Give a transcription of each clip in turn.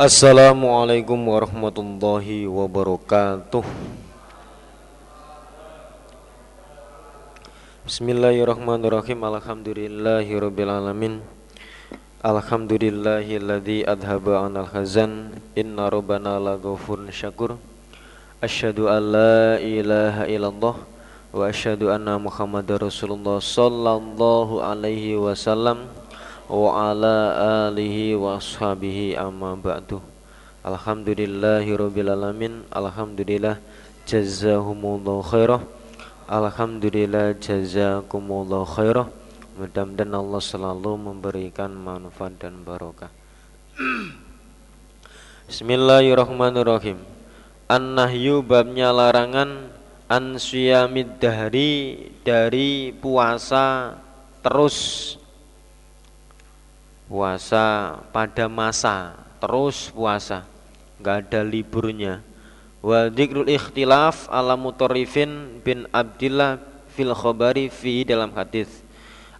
Assalamualaikum warahmatullahi wabarakatuh. Bismillahirrahmanirrahim. Alhamdulillahirrabbilalamin Alhamdulillahilladzi adhaba anal hazan Inna rabbana laghafurun syakur. Asyhadu an la ilaha illallah Wa asyhadu anna muhammadar rasulullah Sallallahu alaihi wasallam Wa ala alihi wa ashabihi amma ba'du. Alhamdulillahirrabbilalamin Alhamdulillah Jazahumullahu khairah. Alhamdulillah jazakumullah khairah. Mudah-mudahan Allah selalu memberikan manfaat dan barokah. Bismillahirrahmanirrahim. An-nahyu babnya larangan An suyamid dahri Dari puasa terus Puasa pada masa Terus puasa Gak ada liburnya. Wa dzikrul ikhtilaf ala mutarrifin bin Abdillah fil khabari fi dalam hadis.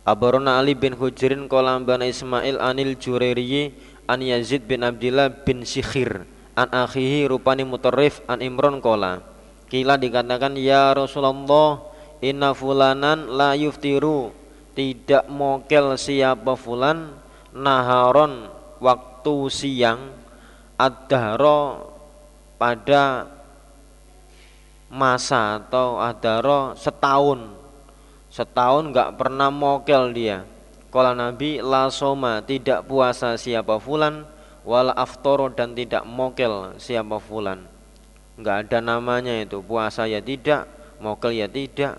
Abarona Ali bin Hujrin kolam bana Ismail anil Jurairiyi an Yazid bin Abdillah bin Sikhir an akhihi rupani mutarrif an Imron kola. Kila dikatakan ya Rasulullah inna fulanan la yuftiru. Tidak mokel siapa fulan naharon waktu siang ad-dahra pada masa atau adaro setahun. Setahun nggak pernah mokel dia. Kalau Nabi la soma tidak puasa siapa fulan wala aftoro dan tidak mokel siapa fulan. Nggak ada namanya itu puasa ya tidak mokel ya tidak.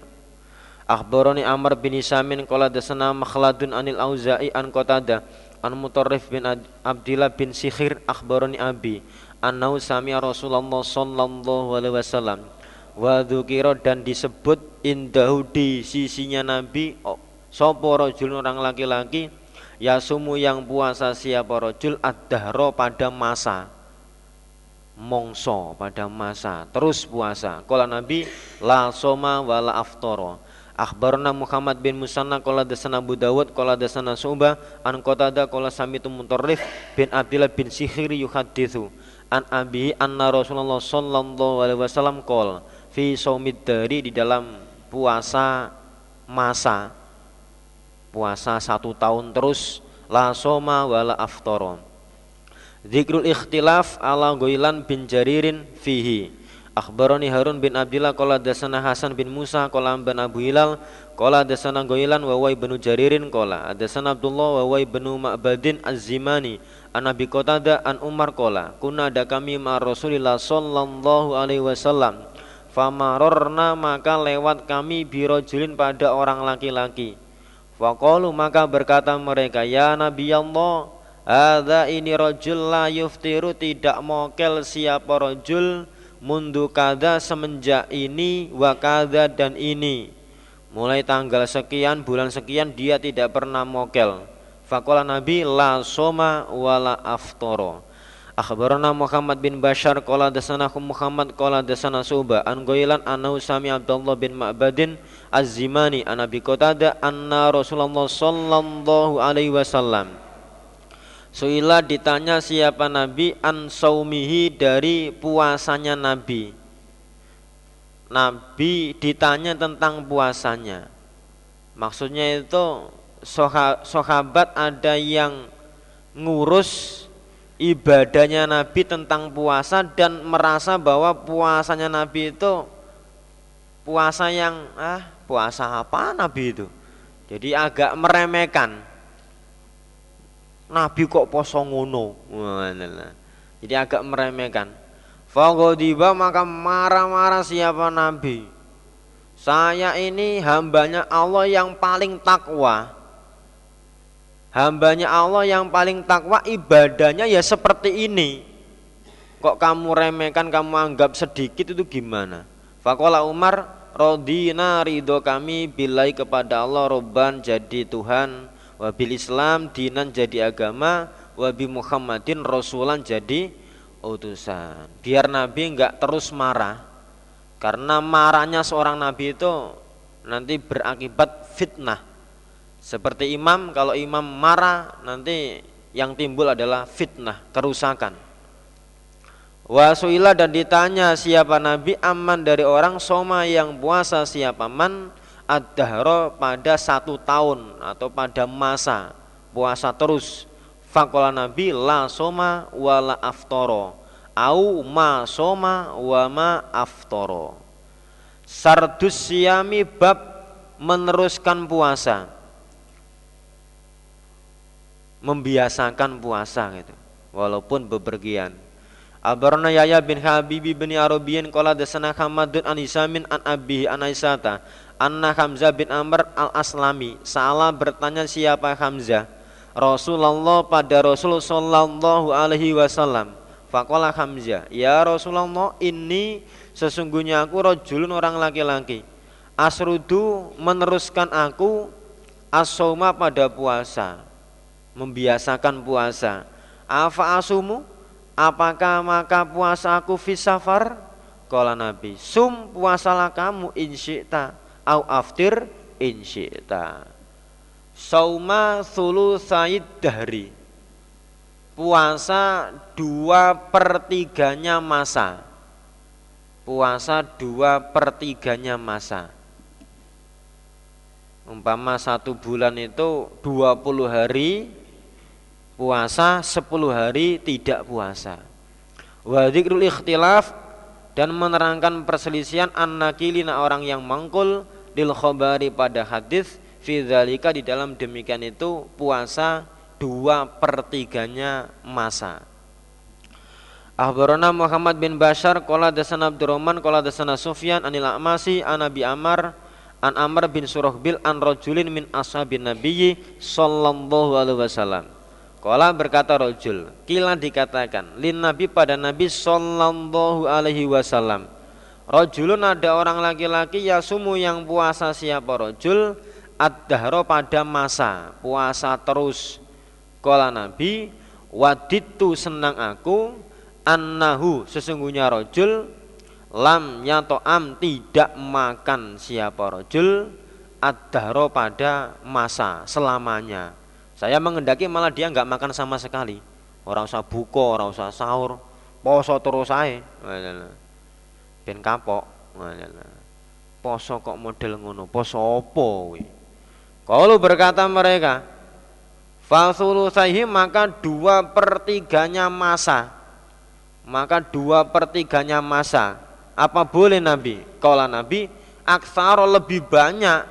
Akhbaroni Amr bin Isamin qala dasana Makhladun anil Auza'i an Qatada an Mutarrif bin Abdillah bin Sikhir akhbaroni Abi annau sami'a Rasulullah sallallahu alaihi wasallam wa dzukira dan disebut indahu di sisinya Nabi oh, sapa rajul orang laki-laki? Yasumu yang puasa siapa rajul? Ad-dahra pada masa. Mongso pada masa. Terus puasa. Kala Nabi la soma wala aftara Akhbarna Muhammad bin Musanna qala dasana Abu Dawud qala dasana Su'bah an Qatada qala samitu Mutarrif bin Abdullah bin Sihir yuhaditsu an abi anna Rasulullah sallallahu alaihi wasallam qol fi saumid dari di dalam puasa masa. Puasa satu tahun terus la soma wala aftara. Zikrul ikhtilaf ala Goilan bin Jaririn fihi Akhbarani Harun bin Abdillah qala dasana Hasan bin Musa qala bin Abu Hilal qala dasana Goilan wa wa ibnu Jaririn qala dasana Abdullah wa wa ibnu Ma'badin Az-Zimani an Abi an Umar qala kunna ada kami ma Rasulillah sallallahu alaihi wasallam famarorna maka lewat kami birojulin pada orang laki-laki. Faqalu maka berkata mereka ya Nabi Allah ada ini rojul la yuftiru tidak mokel siapa rojul mundu kada semenjak ini wakada dan ini. Mulai tanggal sekian bulan sekian dia tidak pernah mokel fakola nabi la soma wala aftoro. Akhbarana Muhammad bin Bashar qala dasana Muhammad qala dasana Suba. An Ghailan annahu sami Abdullah bin Ma'badin Az-Zimani. An Qatada anna Rasulullah sallallahu alaihi wasallam Suila ditanya siapa Nabi an saumihi dari puasanya Nabi. Nabi ditanya tentang puasanya. Maksudnya itu sahabat ada yang ngurus ibadahnya Nabi tentang puasa dan merasa bahwa puasanya Nabi itu puasa yang ah puasa apa Nabi itu. Jadi agak meremehkan Nabi kok poso ngono. Jadi agak meremehkan. Fagodiba maka marah-marah siapa Nabi. Saya ini hambanya Allah yang paling takwa. Hambanya Allah yang paling takwa ibadahnya ya seperti ini. Kok kamu remehkan, kamu anggap sedikit itu gimana? Fakola Umar, Rodina ridho kami bilai kepada Allah Robban jadi Tuhan wabil Islam dinan jadi agama wabi Muhammadin rasulan jadi utusan. Biar Nabi enggak terus marah karena marahnya seorang Nabi itu nanti berakibat fitnah. Seperti imam kalau imam marah nanti yang timbul adalah fitnah kerusakan. Wasuila dan ditanya siapa Nabi aman dari orang soma yang puasa siapa man ad pada satu tahun atau pada masa puasa terus. Fakola Nabi la soma wala aftoro au ma soma wa ma aftoro. Sardus siami bab meneruskan puasa. Membiasakan puasa gitu. Walaupun bepergian Abarna Yahya bin Habibi bin Arabiyin qala dasana Hamadun an Isamin an Abi an Aisyata anna Hamzah bin Amr al-Aslami. Salah bertanya siapa Hamzah? Rasulullah pada Rasul sallallahu alaihi wasallam. Faqala Hamzah ya Rasulullah ini sesungguhnya aku rajulun orang laki-laki. Asrudu meneruskan aku asoma pada puasa membiasakan puasa. Afa asumu? Apakah maka puasa aku fisafar? Kala Nabi, sum puasalah kamu insyikta au aftir insyikta. Sauma sulu said dahri. Puasa dua pertiganya masa. Puasa dua pertiganya masa. Umpama satu bulan itu 20 hari puasa 10 hari tidak puasa. Wa ikhtilaf dan menerangkan perselisihan an-nakilina orang yang mangkul lil khabari pada hadis fi di dalam demikian itu puasa dua pertiganya masa. Ahbarana Muhammad bin Bashar qala dasana Abdurrahman qala dasana Sufyan anil A'masi an Abi Amr an Amr bin Surahbil an rajulin min ashabin nabiyyi sallallahu alaihi wasallam Kala berkata rojul, kila dikatakan, lin nabi pada nabi sallallahu alaihi wasallam. Rojulun ada orang laki-laki yasumu yang puasa siapa rojul ad-dahro pada masa puasa terus. Kala nabi waditu senang aku annahu sesungguhnya rojul lam am tidak makan siapa rojul ad-dahro pada masa selamanya saya mengendaki malah dia nggak makan sama sekali. Orang usah buko, orang usah sahur, poso terus saya. Ben kapok. Poso kok model ngono, poso opo Kalau berkata mereka, Fasulusahi maka dua pertiganya masa Maka dua pertiganya masa Apa boleh Nabi? Kalau Nabi Aksaro lebih banyak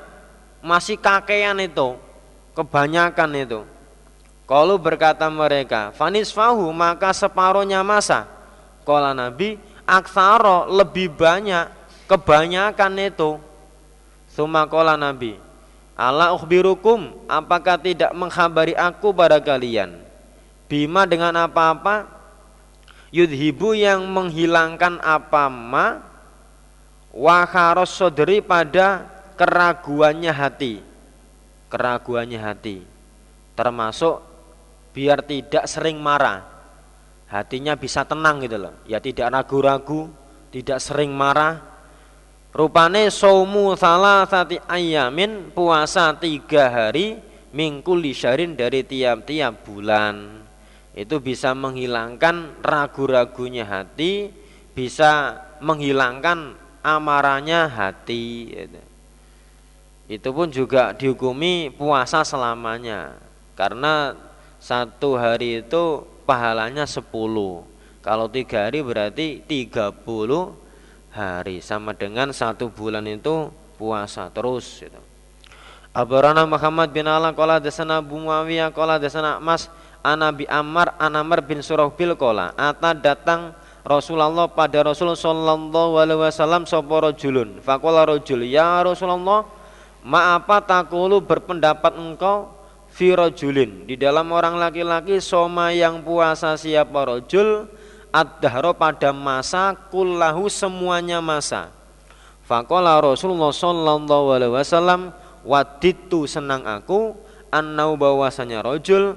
Masih kakean itu kebanyakan itu. Kalau berkata mereka, fanis fahu maka separuhnya masa. Kalau Nabi, aksaro lebih banyak, kebanyakan itu. Suma kola Nabi, Allah ukhbirukum, apakah tidak menghabari aku pada kalian? Bima dengan apa-apa? Yudhibu yang menghilangkan apa ma Waharos sodri pada keraguannya hati keraguannya hati termasuk biar tidak sering marah hatinya bisa tenang gitu loh. Ya tidak ragu-ragu tidak sering marah. Rupane somu salah sati ayamin puasa tiga hari mingkul syarin dari tiap-tiap bulan. Itu bisa menghilangkan ragu-ragunya hati bisa menghilangkan amarahnya hati gitu. Itu pun juga dihukumi puasa selamanya. Karena satu hari itu pahalanya 10 kalau tiga hari berarti 30 hari. Sama dengan satu bulan itu puasa terus gitu. Abarana Muhammad bin Allah kola desana Abu Muawiyah kola desana Mas Anabi Ammar Anamar bin Surahbil kola Ata datang Rasulullah pada Rasul Sallallahu Alaihi Wasallam soporo julun Fakola rojul Ya Rasulullah Ma'apa takulu berpendapat engkau Firojulin Di dalam orang laki-laki Soma yang puasa siapa rojul Ad-dahro pada masa Kullahu semuanya masa. Fakola Rasulullah Sallallahu Alaihi Wasallam Waditu senang aku Annau bahwasanya rojul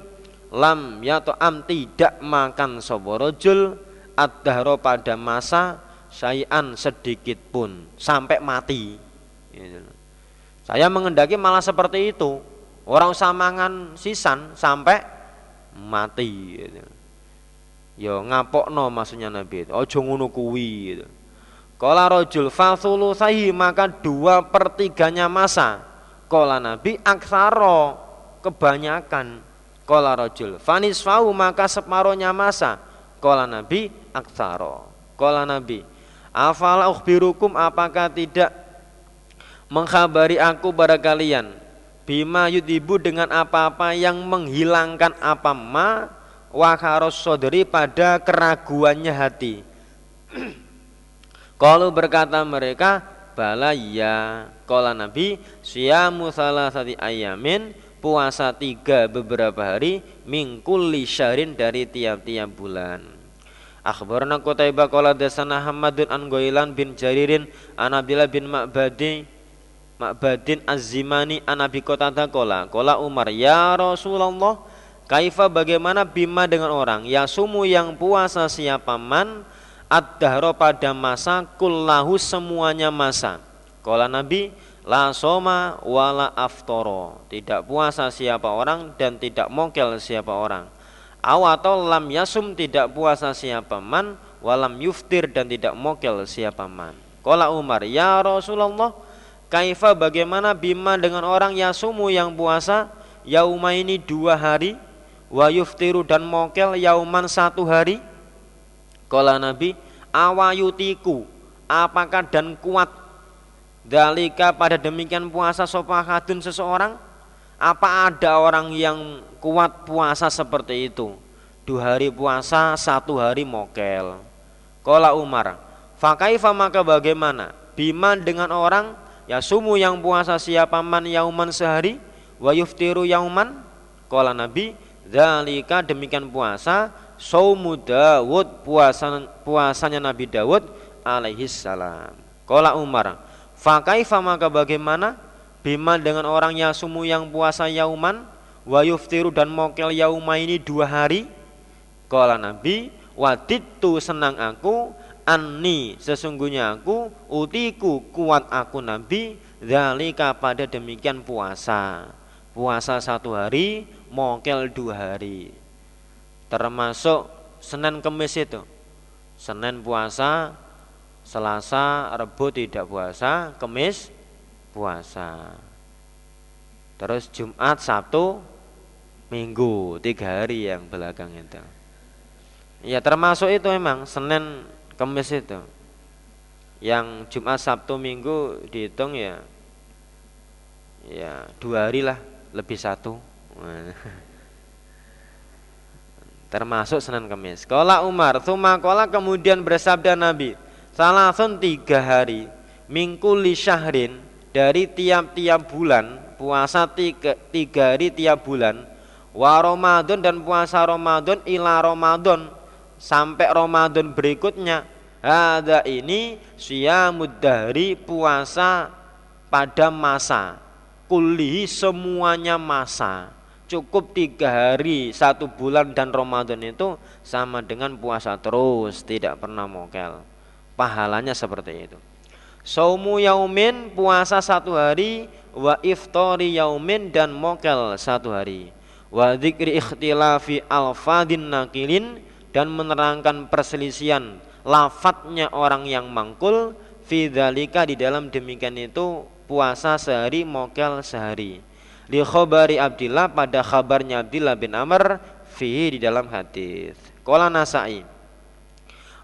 Lam yato am tidak makan sobo rojul Ad-dahro pada masa Sayan sedikit pun Sampai mati. Gitu. Saya mengendaki malah seperti itu. Orang samangan sisan sampai mati. Ya ngapokno maksudnya Nabi itu. Ojo ngono kuwi gitu. Kala rojul sahi maka dua pertiganya masa. Kala Nabi aksaro kebanyakan. Kala rojul fanisfahu maka separohnya masa. Kala Nabi aksaro. Kala Nabi Afala ukhbirukum apakah tidak mengkhabari aku pada kalian bima yudibu dengan apa-apa yang menghilangkan apa ma wakaros sodri pada keraguannya hati. Kalau berkata mereka bala ya Kala Nabi siyamu salah satu ayamin puasa tiga beberapa hari mingkul syahrin dari tiap-tiap bulan. Akhbarna Qutaibah qala dasana Hamadun an bin Jaririn an Abdullah bin Ma'badi Ma'badin Az-Zimani an Abi Qatadah qala qala Umar ya Rasulullah kaifa bagaimana bima dengan orang? Ya sumu yang puasa siapa man? Ad-dahro pada masa kullahu semuanya masa. Qala Nabi la soma wala aftoro. Tidak puasa siapa orang dan tidak mokel siapa orang. Aw atau lam yasum tidak puasa siapa man walam yuftir dan tidak mokel siapa man. Kala Umar, ya Rasulullah, kaifa bagaimana bima dengan orang yasumu yang puasa yauma ini dua hari wa yuftiru dan mokel yauman satu hari? Kala Nabi, awayutiku, apakah dan kuat dalika pada demikian puasa sopahadun seseorang? Apa ada orang yang kuat puasa seperti itu? Dua hari puasa, satu hari mokel. Kola Umar, fakaifa maka bagaimana? Bima dengan orang ya sumu yang puasa siapa man yauman sehari, wa yuftiru yauman. Kola Nabi, dalika demikian puasa, saumu Dawud puasa puasanya Nabi Dawud alaihi salam. Kola Umar, fakaifa maka bagaimana? Bima dengan orang yasumu yang puasa yauman wa yuftiru dan mokel yauma ini dua hari. Kala Nabi, waditu senang aku anni sesungguhnya aku utiku kuat aku Nabi zalika pada demikian puasa puasa satu hari mokel dua hari termasuk Senin Kemis itu Senin puasa Selasa Rebu tidak puasa Kemis puasa. Terus Jumat, Sabtu, Minggu, tiga hari yang belakang itu. Ya termasuk itu memang Senin, Kamis itu. Yang Jumat, Sabtu, Minggu dihitung ya, ya dua hari lah, lebih satu. termasuk Senin Kamis. Kola Umar, Tuma kola kemudian bersabda Nabi, Salasun tiga hari, mingkuli syahrin, dari tiap-tiap bulan puasa tiga, tiga hari tiap bulan wa Ramadan dan puasa Ramadan ila Ramadan sampai Ramadan berikutnya. Ada ini siyamud dari puasa pada masa. Kulli semuanya masa. Cukup tiga hari satu bulan dan Ramadan itu sama dengan puasa terus tidak pernah mokel. Pahalanya seperti itu. Saumu yaumin puasa satu hari. Wa iftari yaumin dan mokel satu hari. Wa dzikri ikhtilafi alfadin nakilin dan menerangkan perselisihan lafadznya orang yang mangkul fidzalika di dalam demikian itu puasa sehari mokel sehari. Li khabari Abdillah pada kabarnya Abdillah bin Amr fihi di dalam hadis. Qala Nasai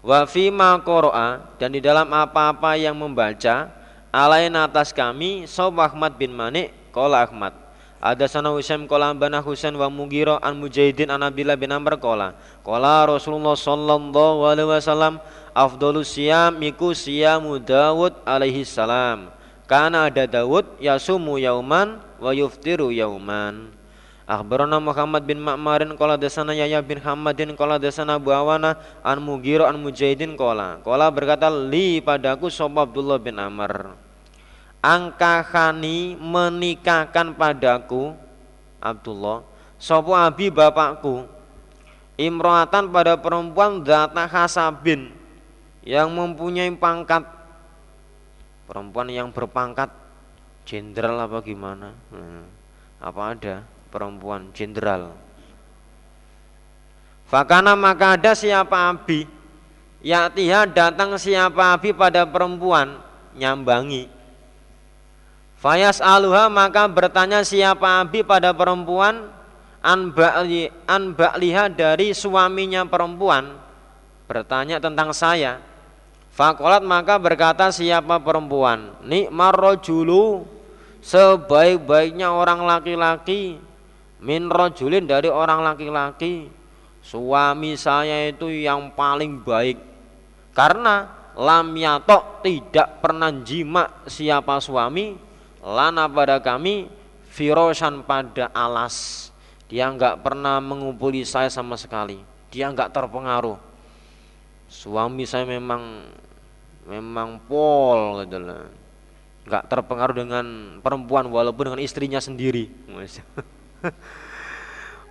wa fima qara'a dan di dalam apa-apa yang membaca alain atas kami Sob Ahmad bin Manik qala Ahmad ada sana Husain qala bana Husain wa Mughirah an Mujahidin an Abdullah bin Amr qala qala Rasulullah sallallahu alaihi wasallam afdalus siyam iku siyamu Dawud alaihi salam. Karena ada Dawud yasumu yauman wa yuftiru yauman. Akhbarana Muhammad bin Ma'marin qala dasana Yahya bin Hamadin qala dasana Abu Awana an Mughirah an Mujahidin qala. Qala berkata li padaku sapa Abdullah bin Amr angkahani menikahkan padaku Abdullah. Sapa abi bapakku? Imroatan pada perempuan data hasabin yang mempunyai pangkat. Perempuan yang berpangkat jenderal apa gimana? Hmm, apa ada perempuan jenderal? Fakana maka ada siapa abi? Ya'tiha datang siapa abi pada perempuan nyambangi. Fayas aluha maka bertanya siapa abi pada perempuan? An ba'liha dari suaminya perempuan. Bertanya tentang saya. Fakolat maka berkata siapa perempuan? Nikmar rojulu Sebaik-baiknya orang laki-laki. Min rojulin dari orang laki-laki. Suami saya itu yang paling baik. Karena lam yatok tidak pernah jima siapa suami lana pada kami firosan pada alas. Dia nggak pernah mengumpuli saya sama sekali. Dia nggak terpengaruh. Suami saya memang memang pol gitu lah nggak terpengaruh dengan perempuan walaupun dengan istrinya sendiri.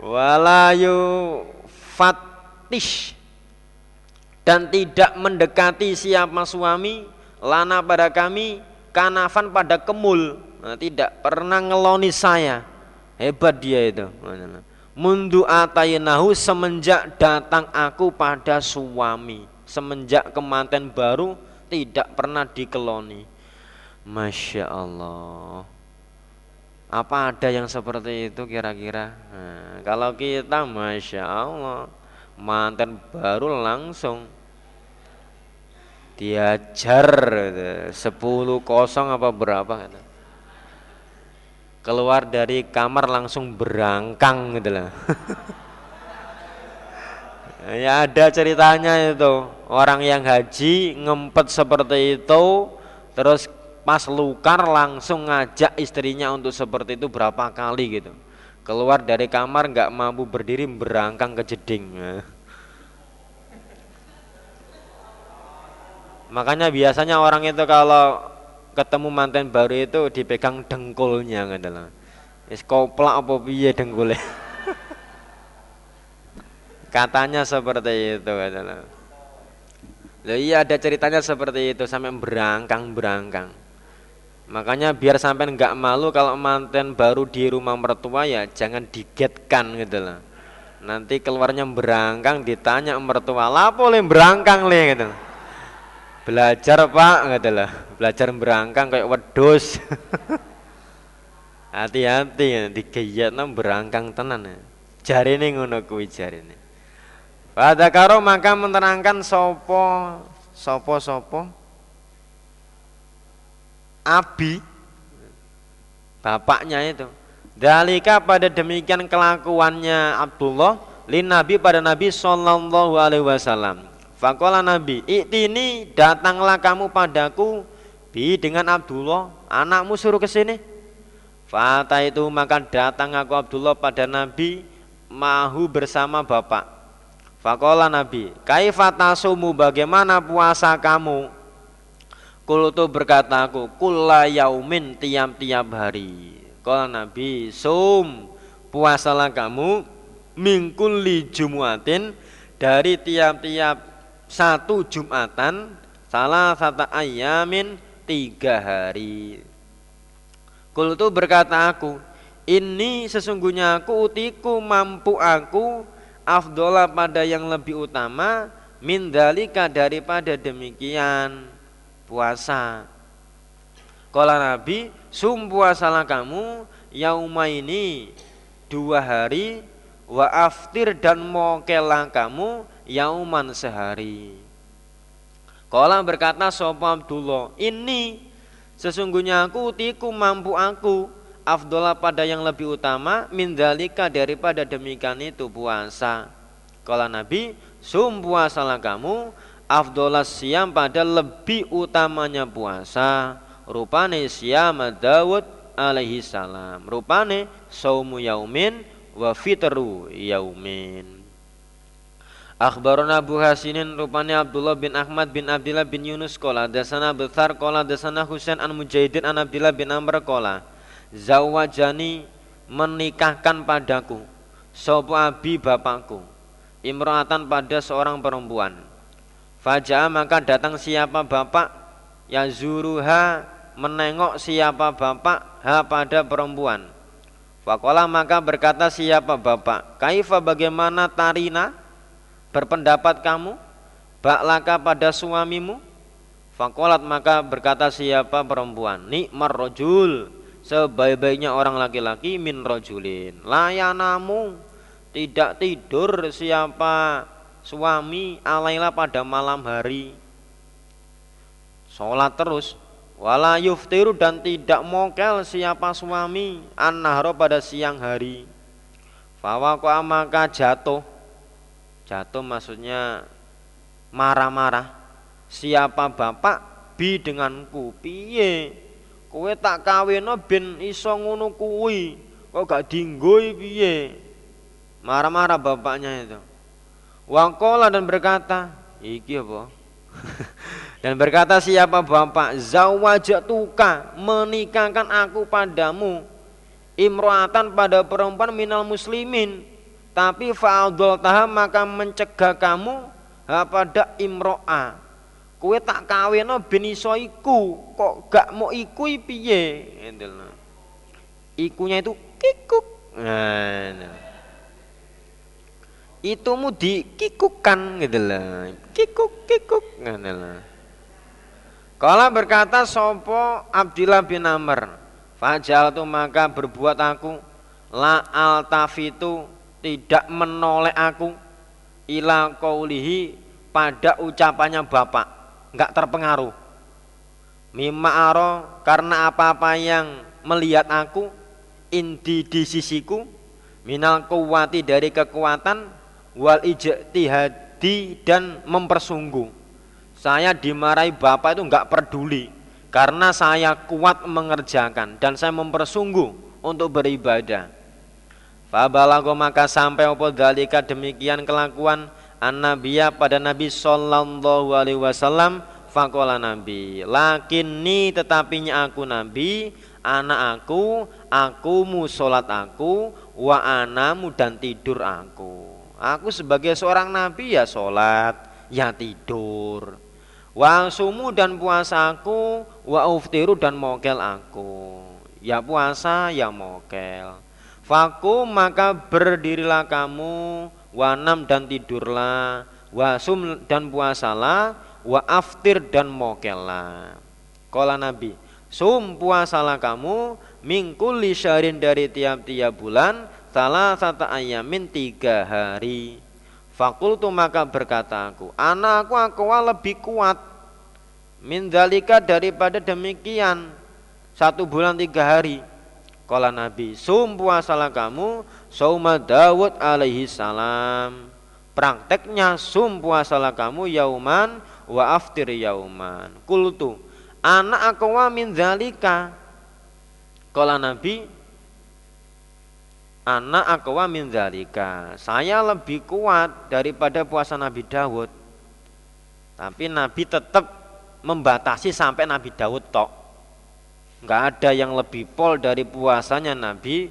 Walayu fatish dan tidak mendekati siapa suami lana pada kami kanafan pada kemul. Nah, tidak pernah ngeloni saya. Hebat dia itu. Mundu ataynahu semenjak datang aku pada suami. Semenjak kemanten baru tidak pernah dikeloni. Masya Allah. Apa ada yang seperti itu kira-kira? Nah, kalau kita Masya Allah mantan baru langsung diajar sepuluh kosong apa berapa gitu. keluar dari kamar langsung berangkang gitu lah. Ya ada ceritanya itu. Orang yang haji ngempet seperti itu terus pas lukar langsung ngajak istrinya untuk seperti itu berapa kali gitu. Keluar dari kamar nggak mampu berdiri berangkang ke jeding makanya biasanya orang itu kalau ketemu mantan baru itu dipegang dengkulnya adalah is koplak apa piye dengkulnya? Katanya seperti itu adalah Loh iya ada ceritanya seperti itu sampai berangkang berangkang Makanya biar sampai nggak malu kalau manten baru di rumah mertua ya jangan digetkan gitu lah. Nanti keluarnya berangkang ditanya mertua, lah boleh berangkang le? Gitu. Belajar pak lah, belajar berangkang kayak wedus. Hati-hati ya, digeyatna berangkang tenan ya. Ini ngono kuwi ini. Pada karo maka menerangkan sopo sopo sopo Abi bapaknya itu Dalika pada demikian kelakuannya Abdullah lin Nabi pada Nabi Sallallahu Alaihi Wasallam. Fakola Nabi, ini datanglah kamu padaku bi dengan Abdullah, anakmu suruh ke sini. Fata itu maka datang aku Abdullah pada Nabi mahu bersama bapak. Fakola Nabi, kaifatasumu bagaimana puasa kamu? Kultu berkata aku, kula yaumin tiap-tiap hari. Kalau Nabi, sum puasalah kamu mingkul li jumuatin dari tiap-tiap satu jumatan salah satu ayamin tiga hari. Kultu berkata aku, ini sesungguhnya aku utiku mampu aku afdola pada yang lebih utama mindalika daripada demikian puasa. Kala Nabi, sum puasalah kamu yauma ini dua hari wa aftir dan mokelah kamu yauman sehari. Kala berkata Sopo Abdullah, ini sesungguhnya aku tiku mampu aku. Afdola pada yang lebih utama mindalika daripada demikian itu puasa. Kala Nabi, sum puasalah kamu. Afdolas siam pada lebih utamanya puasa. Rupane siam Dawud alaihi salam. Rupane saumu yaumin wa fitru yaumin Akhbarona Abu Hasinin rupane Abdullah bin Ahmad bin Abdullah bin Yunus kola. Dasana besar kola dasana Husain an Mujahidin an Abdullah bin Amr kola. Zawajani menikahkan padaku sopo abi bapakku imro'atan pada seorang perempuan. Fajar maka datang siapa bapak? Yang zuruha menengok siapa bapak? Ha pada perempuan. Fakola maka berkata siapa bapak, kaifa bagaimana tarina berpendapat kamu? Baklaka pada suamimu? Fakolat maka berkata siapa perempuan? Nikmar rojul. Sebaik-baiknya orang laki-laki min rojulin. Layanamu? Tidak tidur. Siapa suami? Alailah pada malam hari. Sholat terus. Wala yuftiru dan tidak mokel siapa suami. An-nahro pada siang hari. Fawakoa maka jatuh Jatuh maksudnya marah-marah. Siapa bapak? Bi denganku. Piye? Kowe tak kawino ben iso ngono kuwi. Kok gak dinggoi piye? Marah-marah bapaknya itu. Wangkola dan berkata iki apa? Dan berkata siapa bapak? Zawajatuka menikahkan aku padamu. Imroatan pada perempuan minal muslimin tapi fa'adol taham maka mencegah kamu pada imro'ah Kue tak kawin ben iso iku, kok gak mau iku piye? Ikunya itu kikuk. Nah, nah. Itu mu dikikukan gitu lah. Kikuk kikuk gitu lah. Berkata sopo Abdillah bin Amr, Fajal tu maka berbuat aku la altafitu tidak menoleh aku ila kaulihi pada ucapannya bapak nggak terpengaruh. Mimma aro karena apa-apa yang melihat aku inti di sisiku minal kuwati dari kekuatan wal ijtihadi dan mempersungguh. Saya dimarahi bapak itu nggak peduli karena saya kuat mengerjakan dan saya mempersungguh untuk beribadah. Fabalago maka sampai opo dalika demikian kelakuan an-nabiya pada Nabi sallallahu alaihi wasallam fakola Nabi lakinni tetapinya aku Nabi anak aku aku musolat aku wa anamu dan tidur aku. Aku sebagai seorang Nabi ya sholat ya tidur. Wa sumu dan puasa aku wa uftiru dan mokel aku. Ya puasa ya mokel Faku maka berdirilah kamu wanam dan tidurlah wasum dan puasalah wa aftir dan mokelah. Kala Nabi sum puasalah kamu mingkul lisyarin dari tiap-tiap bulan salah satu ayamin tiga hari. Fakultu maka berkata aku Anakku aku lebih kuat Min daripada demikian. Satu bulan tiga hari Kala Nabi, sum puasalah kamu Sauma Dawud alaihi salam. Prakteknya sum puasalah kamu yauman wa aftir yauman. Kultu anak akwa min zalika. Kala Nabi, anak akwa min zalika. Saya lebih kuat daripada puasa Nabi Dawud. Tapi Nabi tetap membatasi sampai Nabi Dawud tok nggak ada yang lebih pol dari puasanya Nabi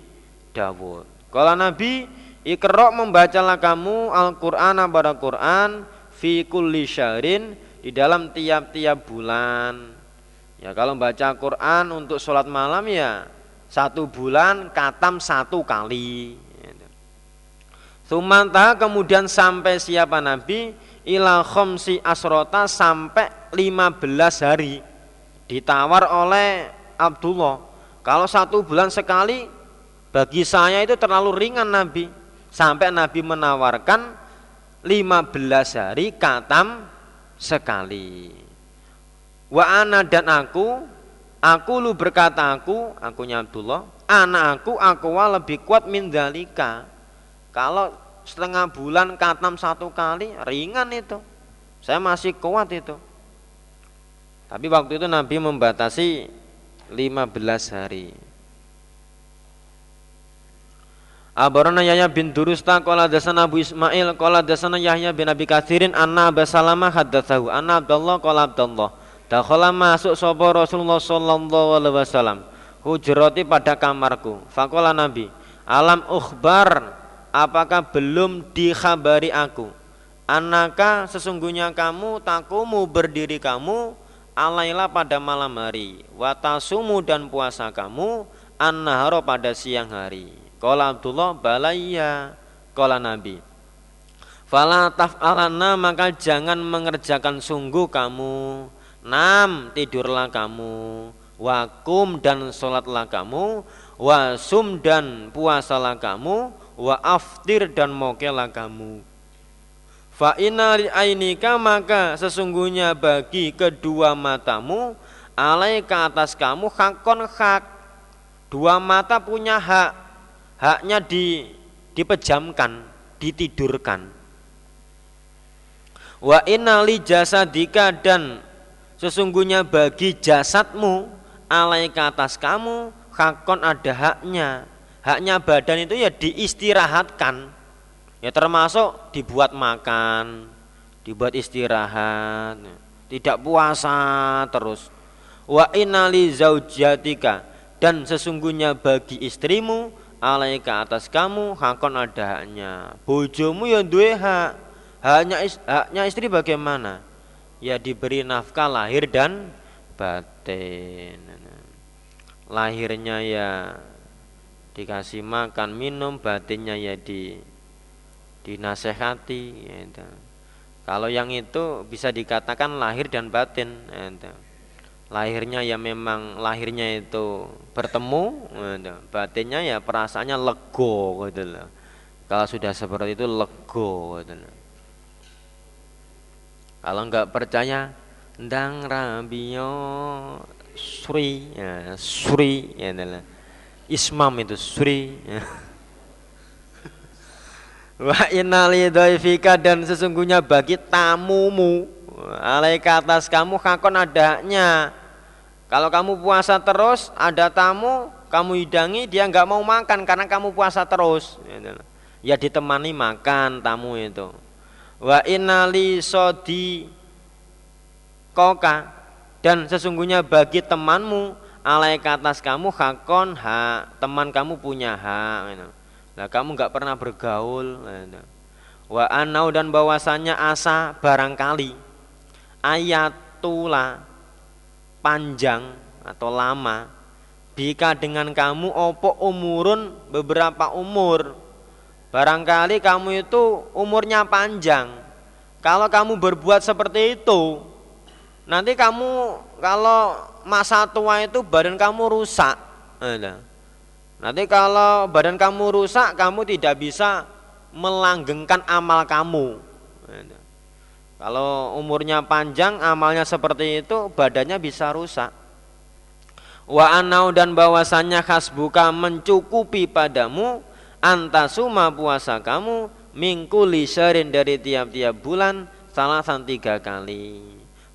Dawud. Kalau Nabi ikrok membacalah kamu Al-Qur'an pada Quran fi kulli syahrin di dalam tiap-tiap bulan. Ya kalau baca Quran untuk sholat malam ya satu bulan katam satu kali. Sumanta kemudian sampai siapa Nabi ila khomsi asrota sampai 15 hari ditawar oleh Abdullah. Kalau satu bulan sekali bagi saya itu terlalu ringan Nabi. Sampai Nabi menawarkan 15 hari katam sekali. Wa ana dan aku aku lu berkata aku akunya Abdullah anak aku aku lebih kuat min dalika kalau setengah bulan katam satu kali ringan itu. Saya masih kuat itu. Tapi waktu itu Nabi membatasi 15 hari. Abarana Yahya bin Durusta qala dasana Abu Ismail qala dasana Yahya bin Abi Katsirin anna Abu Salamah haddatsahu anna Abdullah qala Abdullah dakhala masuk sapa Rasulullah sallallahu alaihi wasallam hujrati pada kamarku faqala Nabi alam ukhbar apakah belum dikhabari aku anaka sesungguhnya kamu takumu berdiri kamu alailah pada malam hari watasumu dan puasa kamu an-naharo pada siang hari Kala Abdullah balaya Kala Nabi Fala taf'alanna maka jangan mengerjakan sungguh kamu. Nam tidurlah kamu. Wakum dan sholatlah kamu. Wasum dan puasalah kamu. Wa aftir dan mokelah kamu. Fa inari ainika maka sesungguhnya bagi kedua matamu alai ke atas kamu hakon hak. Dua mata punya hak. Haknya di dipejamkan, ditidurkan Wa inna li jasadika dan sesungguhnya bagi jasadmu alai ke atas kamu hakon ada haknya. Haknya badan itu ya diistirahatkan. Ya termasuk dibuat makan, dibuat istirahat, tidak puasa terus. Wa li zaujatika dan sesungguhnya bagi istrimu alai ke atas kamu hakon ada haknya. Bojomu ya duwe hak Haknya, haknya istri bagaimana? Ya diberi nafkah lahir dan batin. Lahirnya ya dikasih makan minum, batinnya ya di dinasehati. Ya, Kalau yang itu bisa dikatakan lahir dan batin. Ya, lahirnya ya memang lahirnya itu bertemu, ya, batinnya ya perasaannya lego gitu loh. Kalau sudah seperti itu lego gitu loh. Kalau nggak percaya, ndang rabio suri, ya, suri ya adalah ismam itu suri. Ya. Wa innali dhaifika dan sesungguhnya bagi tamumu alaika atas kamu hakon adanya. Kalau kamu puasa terus, ada tamu, kamu hidangi, dia nggak mau makan karena kamu puasa terus. Ya, ya ditemani makan tamu itu wa innali sodi koka dan sesungguhnya bagi temanmu alai atas kamu hakon hak teman kamu punya hak gitu. Nah, kamu nggak pernah bergaul wa anau dan bahwasanya asa barangkali ayatula panjang atau lama bika dengan kamu opo umurun beberapa umur Barangkali kamu itu umurnya panjang. Kalau kamu berbuat seperti itu, nanti kamu kalau masa tua itu badan kamu rusak. Nanti kalau badan kamu rusak, kamu tidak bisa melanggengkan amal kamu. Kalau umurnya panjang, amalnya seperti itu, badannya bisa rusak. Wa anau dan khas buka mencukupi padamu antasuma puasa kamu mingkuli syarin dari tiap-tiap bulan salah tiga kali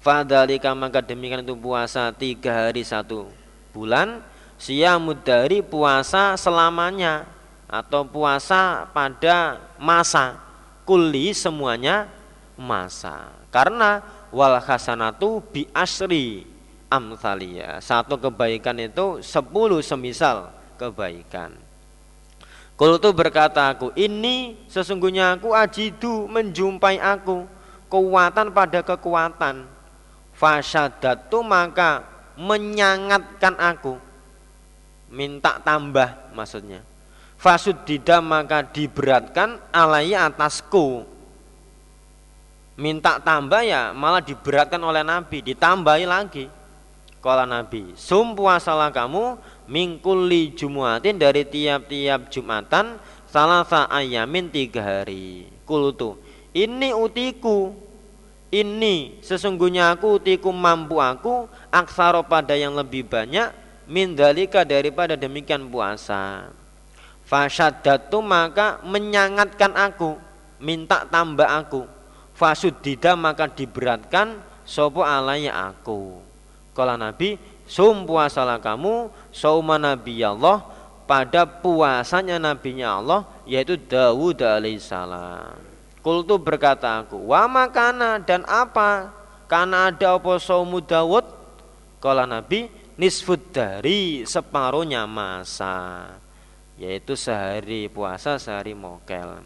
fadalika maka demikian itu puasa tiga hari satu bulan siamud dari puasa selamanya atau puasa pada masa kuli semuanya masa karena wal hasanatu bi asri amthalia satu kebaikan itu sepuluh semisal kebaikan Kultu berkata aku, ini sesungguhnya aku ajidu menjumpai aku kekuatan pada kekuatan. Fasyadatu maka menyangatkan aku. Minta tambah maksudnya. Fasudida maka diberatkan alai atasku. Minta tambah ya malah diberatkan oleh Nabi, ditambahi lagi. Kala Nabi, sum puasalah kamu mingkuli jumuatin dari tiap-tiap jumatan salah ayamin tiga hari kultu ini utiku ini sesungguhnya aku utiku mampu aku aksaro pada yang lebih banyak mindalika daripada demikian puasa fasyadatu maka menyangatkan aku minta tambah aku fasudida maka diberatkan sopo alaya aku kalau Nabi Sum puasalah kamu sauma Nabi Allah pada puasanya nabinya Allah yaitu Dawud alaihissalam. Kultu berkata aku, wa makana dan apa? Karena ada apa saumu Dawud? Kala Nabi nisfud dari separuhnya masa yaitu sehari puasa sehari mokel.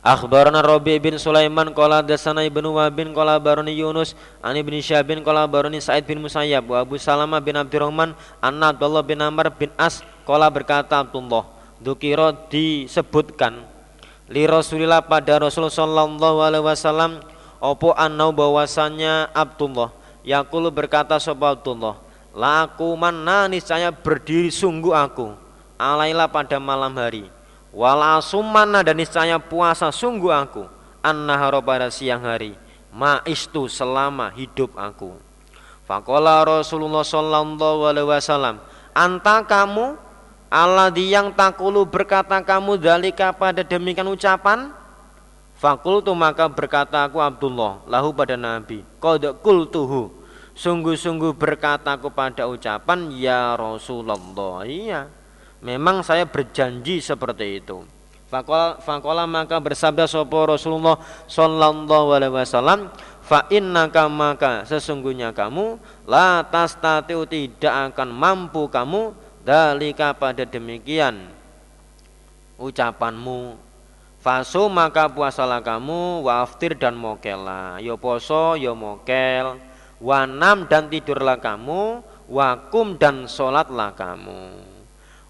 Akhbarana Rabi bin Sulaiman qala dasana Ibnu Wahb bin qala barani Yunus an Ibnu Syahab bin qala barani Sa'id bin Musayyab wa Abu Salamah bin Abdurrahman anna Abdullah bin Amr bin As qala berkata Abdullah Dukiro disebutkan li Rasulillah pada Rasul sallallahu alaihi wasallam opo annau bahwasannya Abdullah yakulu berkata sapa Abdullah laku mana niscaya berdiri sungguh aku. Alailah pada malam hari. Wala sumana dan niscaya puasa sungguh aku. Annahara pada siang hari. Ma'istu selama hidup aku. Fakola Rasulullah sallallahu alaihi wasallam anta kamu? Allah yang takulu berkata kamu dalika pada demikian ucapan? Fakultu maka berkata aku Abdullah lahu pada Nabi. Qad kultuhu Sungguh-sungguh berkata aku pada ucapan Ya Rasulullah. Iya Memang saya berjanji seperti itu. Fakola, fakola maka bersabda sopo Rasulullah Sallallahu alaihi wasallam Fa innaka maka sesungguhnya kamu La tastatiu tidak akan mampu kamu dalika pada demikian ucapanmu. Faso maka puasalah kamu waftir dan mokelah. Yo poso yo mokel wanam dan tidurlah kamu wakum dan sholatlah kamu.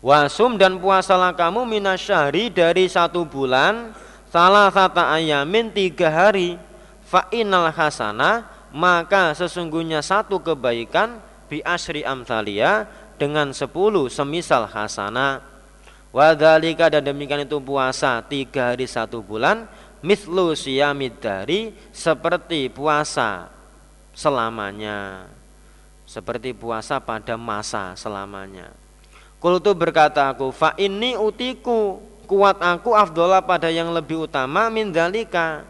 Wasum dan puasalah kamu minasyahri dari satu bulan salah satu ayamin tiga hari. Fa'inal hasana maka sesungguhnya satu kebaikan bi asri amsalia dengan sepuluh semisal hasana wadhalika dan demikian itu puasa tiga hari satu bulan mislu siyamid dari seperti puasa selamanya. Seperti puasa pada masa selamanya. Kultu berkata aku fa ini utiku kuat aku afdola pada yang lebih utama min dalika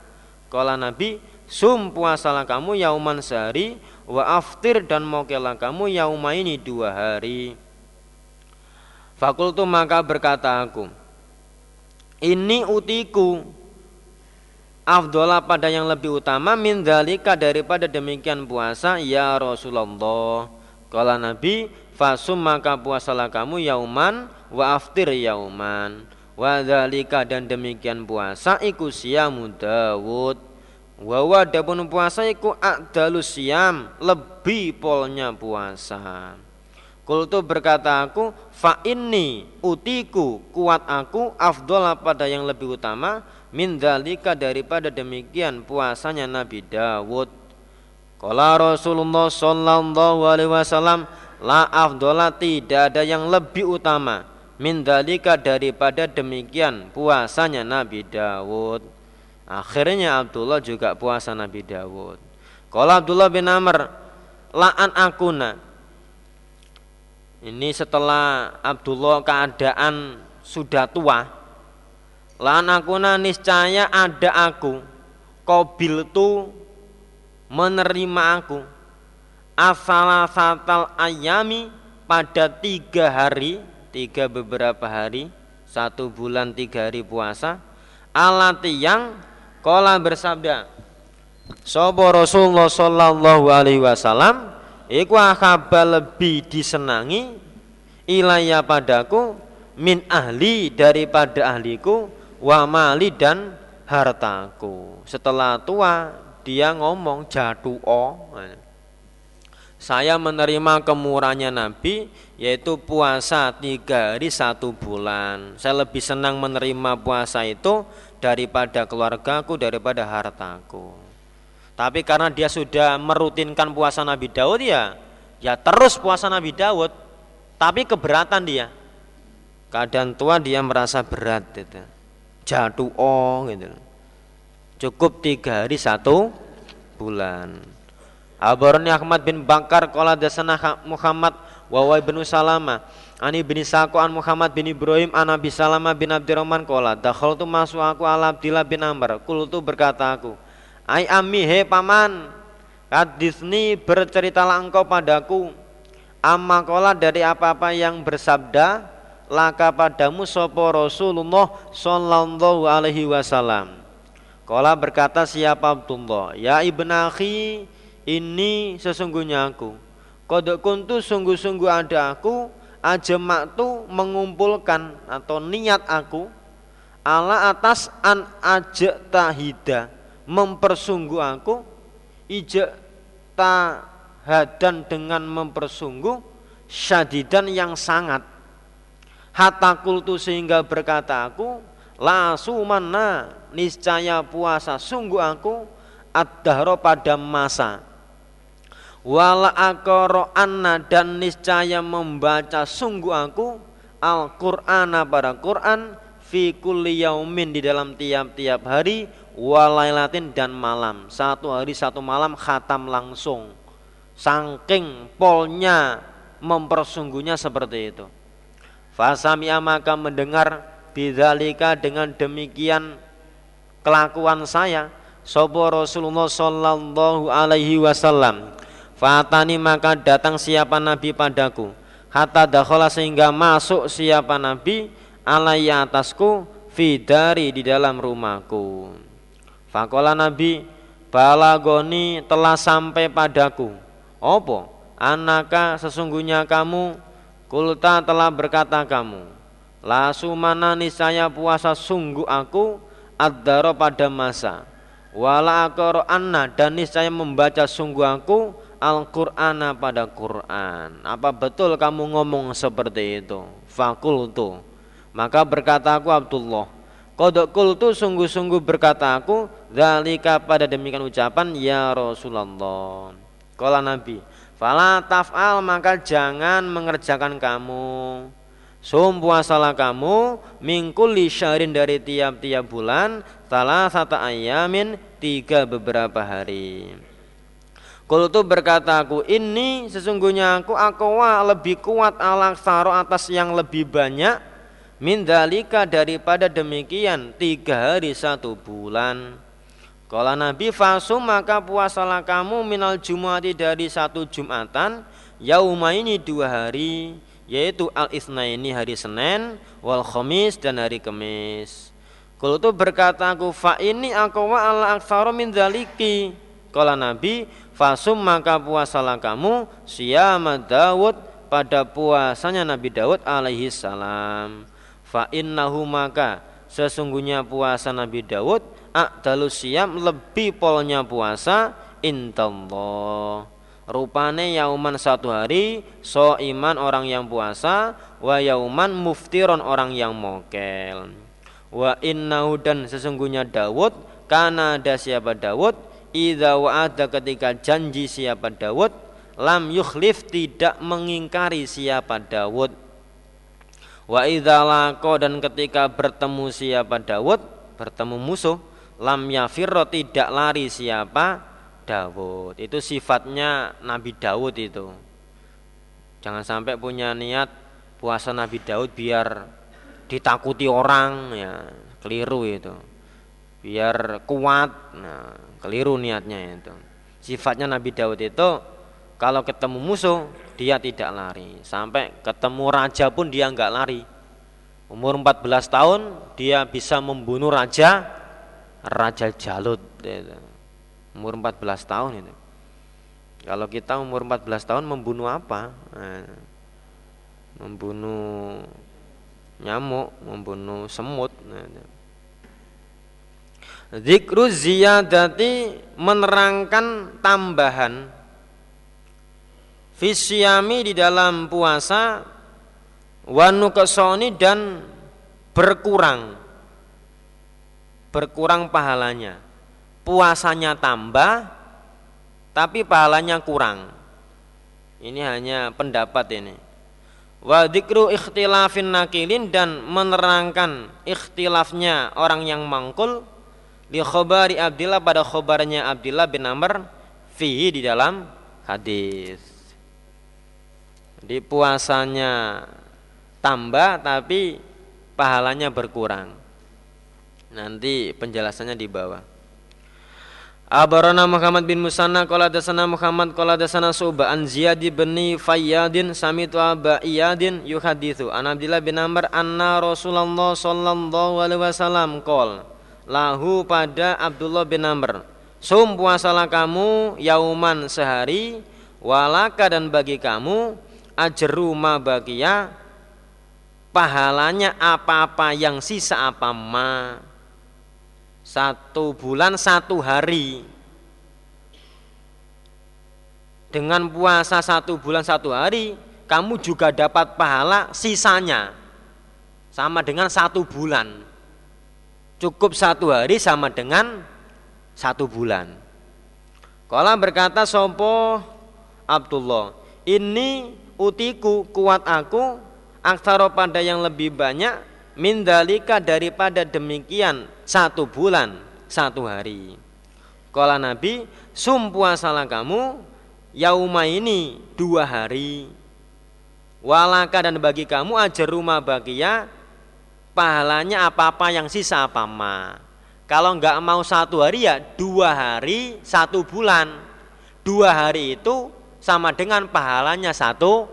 Kala Nabi sum puasalah kamu yauman sehari wa aftir dan mokelah kamu yauma ini dua hari. Fakultu maka berkata aku ini utiku afdola pada yang lebih utama min dalika daripada demikian puasa ya Rasulullah. Kala Nabi fasum maka puasalah kamu yauman wa aftir yauman. Wa dalika dan demikian puasa iku siyamu Dawud. Wawa dapun puasa iku akdalus siam lebih polnya puasa. Kultu berkata aku fa ini utiku kuat aku afdola pada yang lebih utama min dalika daripada demikian puasanya Nabi Dawud. Kala Rasulullah sallallahu alaihi wasallam la afdola tidak ada yang lebih utama min dalika daripada demikian puasanya Nabi Dawud. Akhirnya Abdullah juga puasa Nabi Dawud. Kalau Abdullah bin Amr la'an akuna. Ini setelah Abdullah keadaan sudah tua. La'an akuna niscaya ada aku. Kobil tu menerima aku. Asala satal ayami pada tiga hari, tiga beberapa hari, satu bulan tiga hari puasa. Alati yang Kala bersabda Sopo Rasulullah sallallahu alaihi wasallam iku akhaba lebih disenangi ilaya padaku min ahli daripada ahliku wa mali dan hartaku. Setelah tua dia ngomong jatuh saya menerima kemurahannya Nabi yaitu puasa tiga hari satu bulan. Saya lebih senang menerima puasa itu daripada keluargaku, daripada hartaku. Tapi karena dia sudah merutinkan puasa Nabi Daud ya, ya terus puasa Nabi Daud. Tapi keberatan dia. Keadaan tua dia merasa berat gitu. Jatuh oh gitu. Cukup tiga hari satu bulan. Abarani Ahmad bin Bakar Kola dasana Muhammad Wawai bin Salama Ani bin Sako an Muhammad bin Ibrahim an Abi Salama bin Abdurrahman kola Dakhal tu masuk aku ala Abdillah bin Amr Kul tu berkata aku Ai ami he paman Hadisni berceritalah engkau padaku Amma kola dari apa-apa yang bersabda Laka padamu sopo Rasulullah Sallallahu alaihi wasallam. Kola berkata siapa Abdullah? Ya ibn akhi Ini sesungguhnya aku. Kodok kuntu sungguh-sungguh ada aku ajamak tu mengumpulkan atau niat aku ala atas an ajak tahida mempersungguh aku ijak tahadan dengan mempersungguh syadidan yang sangat hatta kultu sehingga berkata aku la sumanna niscaya puasa sungguh aku ad-dahro pada masa. Wala akoro anna dan niscaya membaca sungguh aku Al-Qur'ana pada Quran fi kulli yaumin di dalam tiap-tiap hari walailatin dan malam. Satu hari satu malam khatam langsung. Sangking polnya mempersungguhnya seperti itu. Fasami'a maka mendengar bidzalika dengan demikian kelakuan saya Sopo Rasulullah sallallahu alaihi wasallam. Fatani maka datang siapa Nabi padaku. Hatta dakhala sehingga masuk siapa Nabi alaiya atasku Fidari di dalam rumahku. Fakola Nabi Balagoni telah sampai padaku. Opo? Anaka sesungguhnya kamu kulta telah berkata kamu Lasu mana niscaya puasa sungguh aku Ad-daro pada masa. Wala akoro anna dan niscaya membaca sungguh aku Al-Qur'ana pada Quran. Apa betul kamu ngomong seperti itu? Fakultu. Maka berkata aku Abdullah Kodok kultu sungguh-sungguh berkata aku Zalika pada demikian ucapan Ya Rasulullah. Kala Nabi, "Fala taf'al maka jangan mengerjakan kamu. Sum puasalah kamu mingkul syahrin dari tiap-tiap bulan salah satu ayamin tiga beberapa hari. Kultu berkata aku ini sesungguhnya aku akwa lebih kuat alak saro atas yang lebih banyak mindalika daripada demikian tiga hari satu bulan. Kalau Nabi fasum maka puasalah kamu minal jumati dari satu jumatan yauma ini dua hari yaitu al ini hari Senin wal khamis dan hari Kamis. Kalau itu berkata aku fa ini aku wa ala aksaro min zaliki. Kalau Nabi fasum maka puasalah kamu siyama Dawud pada puasanya Nabi Dawud alaihi salam. Fa innahu maka sesungguhnya puasa Nabi Dawud a'dalu siam lebih polnya puasa intallah. Rupane yauman satu hari so iman orang yang puasa wa yauman muftiron orang yang mokel. Wa innahu dan sesungguhnya Dawud karena ada siapa Dawud idza wa'ada ketika janji siapa Dawud lam yukhlif tidak mengingkari siapa Dawud. Wa idza dan ketika bertemu siapa Dawud bertemu musuh lam yafirro tidak lari siapa? Dawud. Itu sifatnya Nabi Dawud itu. Jangan sampai punya niat puasa Nabi Daud biar ditakuti orang ya keliru itu. Biar kuat nah keliru niatnya itu. Sifatnya Nabi Daud itu kalau ketemu musuh dia tidak lari. Sampai ketemu raja pun dia nggak lari. Umur 14 tahun dia bisa membunuh raja Raja Jalut itu. umur 14 tahun itu. Kalau kita umur 14 tahun membunuh apa? Nah, membunuh nyamuk membunuh semut nah, Zikru ziyadati menerangkan tambahan Fisyami di dalam puasa Wanukesoni dan berkurang berkurang pahalanya. Puasanya tambah tapi pahalanya kurang. Ini hanya pendapat ini. Wa dzikru ikhtilafin nakilin dan menerangkan ikhtilafnya orang yang mangkul di khobari Abdillah pada khobarnya Abdillah bin Amr fi di dalam hadis. Di puasanya tambah tapi pahalanya berkurang. Nanti penjelasannya di bawah. Abarana Muhammad bin Musanna qala dasana Muhammad qala dasana Suba an Ziyad bin Fayyadin samitu Aba Iyadin yuhaditsu an Abdullah bin Amr anna Rasulullah sallallahu alaihi wasallam qol lahu pada Abdullah bin Amr sum puasalah kamu yauman sehari walaka dan bagi kamu ajru ma bagia pahalanya apa-apa yang sisa apa ma satu bulan satu hari. Dengan puasa satu bulan satu hari kamu juga dapat pahala sisanya. Sama dengan satu bulan. Cukup satu hari sama dengan satu bulan. Kala berkata Sopo Abdullah, ini utiku kuat aku aksaro pada yang lebih banyak mindalika daripada demikian satu bulan satu hari. Kala Nabi, sum puasalah kamu yauma ini dua hari. Walaka dan bagi kamu ajar rumah bagia pahalanya apa-apa yang sisa apa ma. Kalau nggak mau satu hari ya dua hari satu bulan. Dua hari itu sama dengan pahalanya satu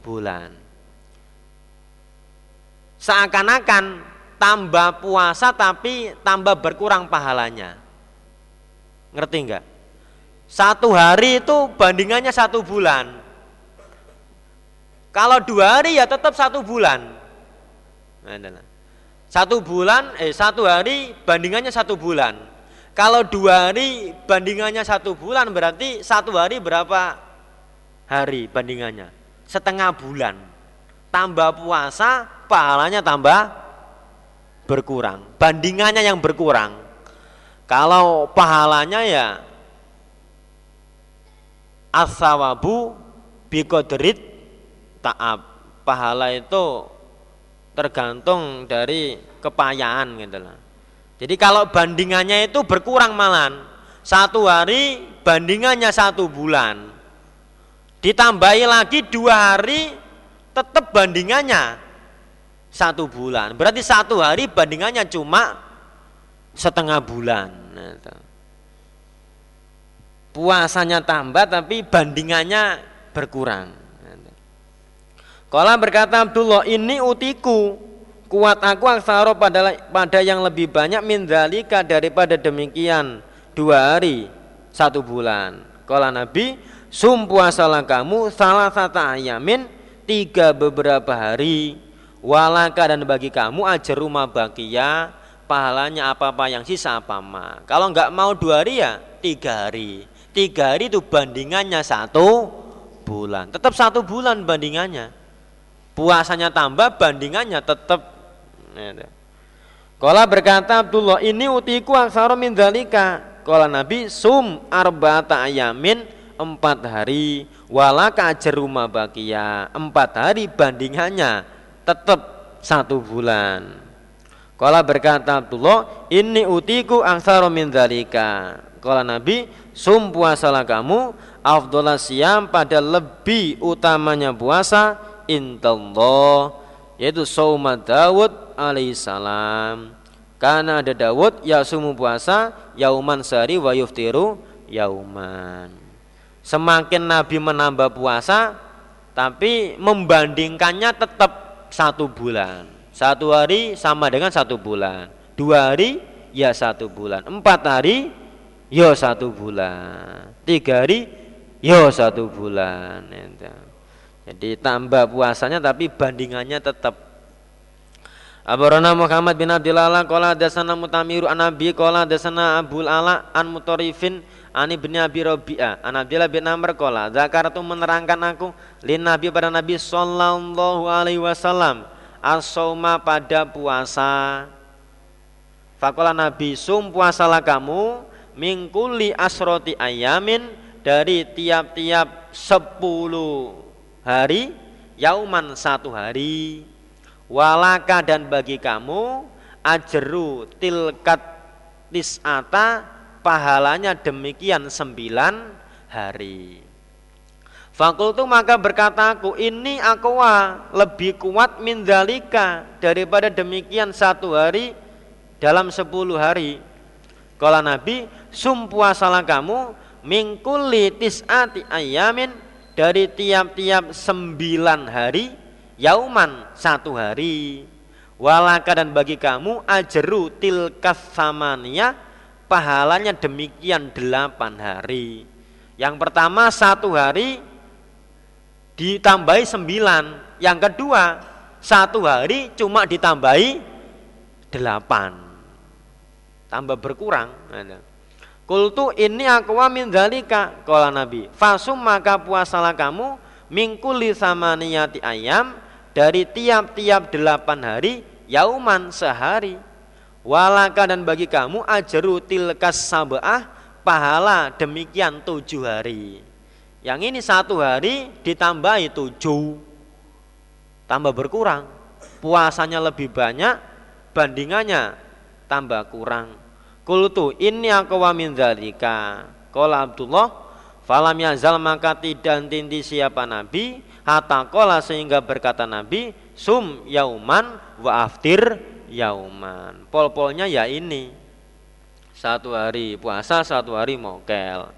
bulan. Seakan-akan tambah puasa tapi tambah berkurang pahalanya. Ngerti nggak? Satu hari itu bandingannya satu bulan. Kalau dua hari ya tetap satu bulan. Satu bulan, eh satu hari bandingannya satu bulan. Kalau dua hari bandingannya satu bulan berarti satu hari berapa hari bandingannya? Setengah bulan. Tambah puasa, pahalanya tambah berkurang. Bandingannya yang berkurang. Kalau pahalanya ya asawabu bikodrit taab. Pahala itu tergantung dari kepayaan gitu lah. Jadi kalau bandingannya itu berkurang malan satu hari bandingannya satu bulan ditambahi lagi dua hari tetap bandingannya satu bulan. Berarti satu hari bandingannya cuma setengah bulan. Nah, puasanya tambah tapi bandingannya berkurang. Kala berkata Abdullah, ini utiku, kuat aku aksaro pada, pada yang lebih banyak mindalika daripada demikian. Dua hari satu bulan. Kala Nabi, sum puasalah kamu salah satu ayamin tiga beberapa hari walaka dan bagi kamu ajar rumah bakia pahalanya apa-apa yang sisa apa ma. Kalau nggak mau dua hari ya tiga hari. Tiga hari itu bandingannya satu bulan. Tetap satu bulan bandingannya puasanya tambah bandingannya tetap Kala berkata Abdullah ini utiku aksara min dalika Kala Nabi sum arba'ata ayamin empat hari walaka rumah bakia empat hari bandingannya tetap satu bulan. Kala berkata Abdullah ini utiku aksara min dalika Kala Nabi sum puasalah kamu afdolah siam pada lebih utamanya puasa intallah yaitu sauma Dawud alaihissalam karena ada Dawud ya sumu puasa yauman sehari wa yuftiru yauman semakin Nabi menambah puasa tapi membandingkannya tetap satu bulan. Satu hari sama dengan satu bulan. Dua hari ya satu bulan. Empat hari ya satu bulan. Tiga hari ya satu bulan. Jadi tambah puasanya tapi bandingannya tetap. Abarana Muhammad bin Abdillah qala dasana Mutamiru an Nabi qala dasana Abul Ala an Mutarifin an Ibnu Abi Rabi'ah an Abdillah bin Amr qala zakartu menerangkan aku lin Nabi pada Nabi sallallahu alaihi wasallam as pada puasa. Fakola Nabi sum puasalah kamu mingkuli asroti ayamin dari tiap-tiap sepuluh hari yauman satu hari walaka dan bagi kamu ajeru tilkat tisata pahalanya demikian sembilan hari Fakultu maka berkataku ini akwa lebih kuat mindalika daripada demikian satu hari dalam sepuluh hari. Kala Nabi, sum puasalah kamu mingkuli tis'ati ayamin dari tiap-tiap sembilan hari yauman satu hari walaka dan bagi kamu ajeru tilkas samania pahalanya demikian delapan hari yang pertama satu hari ditambahi sembilan yang kedua satu hari cuma ditambahi delapan tambah berkurang Kultu ini aku min dalika kala Nabi. Fasum maka puasalah kamu mingkuli sama niyati ayam dari tiap-tiap delapan hari yauman sehari. Walaka dan bagi kamu ajaru tilkas sabah pahala demikian tujuh hari. Yang ini satu hari ditambahi tujuh. Tambah berkurang. Puasanya lebih banyak bandingannya tambah kurang. Kultu ini aku wa min dzalika. Qala Abdullah falam yazal maka tidak tinti siapa nabi hatta qala sehingga berkata nabi sum yauman wa aftir yauman. Pol-polnya ya ini. Satu hari puasa, satu hari mokel.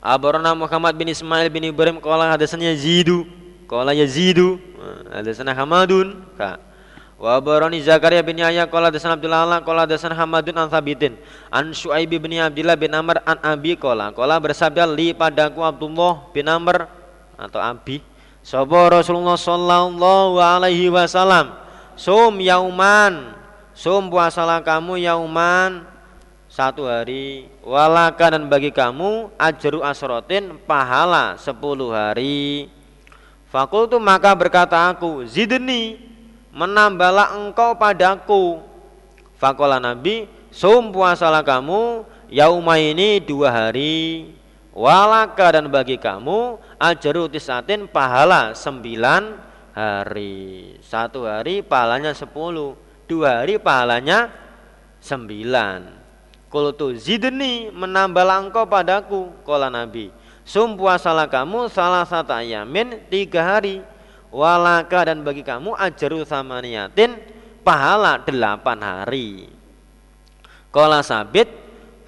Abarna Muhammad bin Ismail bin Ibrahim qala hadasannya Zidu. Qala Yazidu. Hadasana Hamadun. Kak. Wa barani Zakaria bin Yahya qala dasan Abdullah qala dasan Hamadun an Thabitin an Syuaib bin Abdullah bin Amr an Abi qala qala bersabda li padaku Abdullah bin Amr atau Abi sapa Rasulullah sallallahu alaihi wasallam sum yauman sum puasalah kamu yauman satu hari walaka dan bagi kamu ajru asrotin pahala sepuluh hari Fakultu maka berkata aku zidni menambahlah engkau padaku. Fakola Nabi, sum puasalah kamu yauma ini dua hari. Walaka dan bagi kamu ajaru tisatin pahala sembilan hari. Satu hari pahalanya sepuluh. Dua hari pahalanya sembilan. Kultu zidni menambahlah engkau padaku. Kola Nabi. Sum puasalah kamu salah satu ayamin tiga hari walaka dan bagi kamu ajaru samaniyatin pahala delapan hari. Kola sabit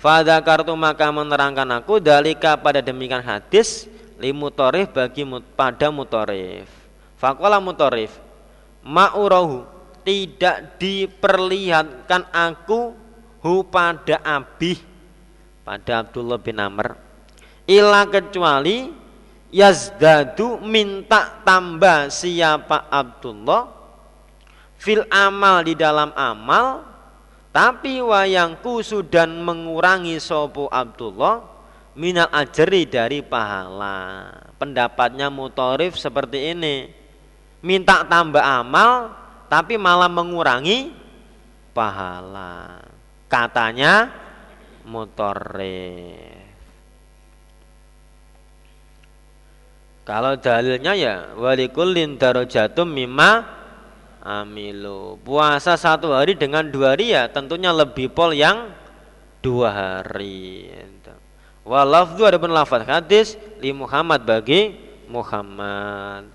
Fada kartu maka menerangkan aku dalika pada demikian hadis limutorif bagi mut, pada mutorif. Fakola mutorif ma'urahu tidak diperlihatkan aku hu pada abih pada Abdullah bin Amr ila kecuali yazdadu minta tambah siapa Abdullah fil amal di dalam amal tapi wayangku sudah mengurangi sopo Abdullah minal ajri dari pahala. Pendapatnya mutorif seperti ini minta tambah amal tapi malah mengurangi pahala katanya mutorif Kalau dalilnya ya walikullin darajatum mimma amilu. Puasa satu hari dengan dua hari ya tentunya lebih pol yang dua hari. Walafdu ada pun lafaz hadis li Muhammad bagi Muhammad.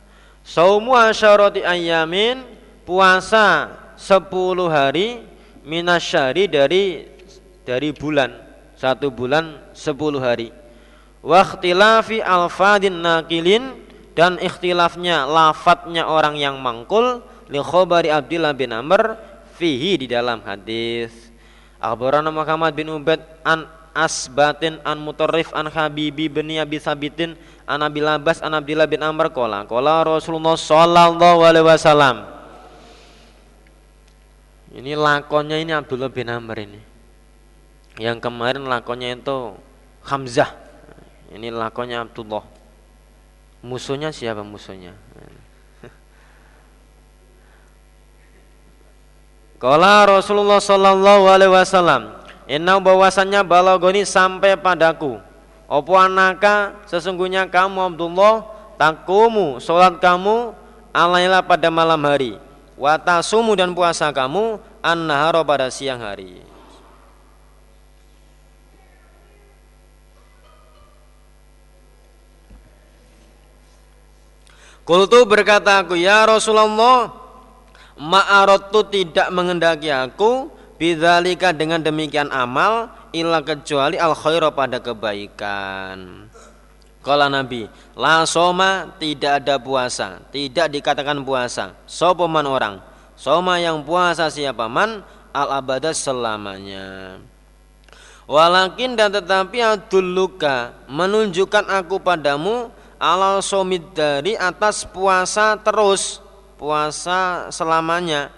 Saumu asyarati ayamin puasa sepuluh hari minasyari dari dari bulan satu bulan sepuluh hari Waktilafi alfadin nakilin dan ikhtilafnya lafadznya orang yang mangkul li khobari Abdullah bin Amr fihi di dalam hadis. Akhbarana Muhammad bin Ubaid an Asbatin an Mutarrif an Habibi bin Abi Sabitin an Abi Labas an Abdullah bin Amr kola kola Rasulullah sallallahu alaihi wasallam. Ini lakonnya ini Abdullah bin Amr ini. Yang kemarin lakonnya itu Hamzah. Ini lakonnya Abdullah. Musuhnya siapa musuhnya? Kala Rasulullah Sallallahu Alaihi Wasallam, Inna bahwasannya balagoni sampai padaku. Opo anaka sesungguhnya kamu Abdullah takumu solat kamu alailah pada malam hari. Watasumu dan puasa kamu an pada siang hari. Kultu berkata aku ya Rasulullah Ma'arotu tidak mengendaki aku Bidzalika dengan demikian amal Illa kecuali al khairu pada kebaikan. Kala Nabi La soma tidak ada puasa Tidak dikatakan puasa. Sopoman orang? Soma yang puasa siapa man? Al abadah selamanya. Walakin dan tetapi adulluka Menunjukkan aku padamu ala somid dari atas puasa terus puasa selamanya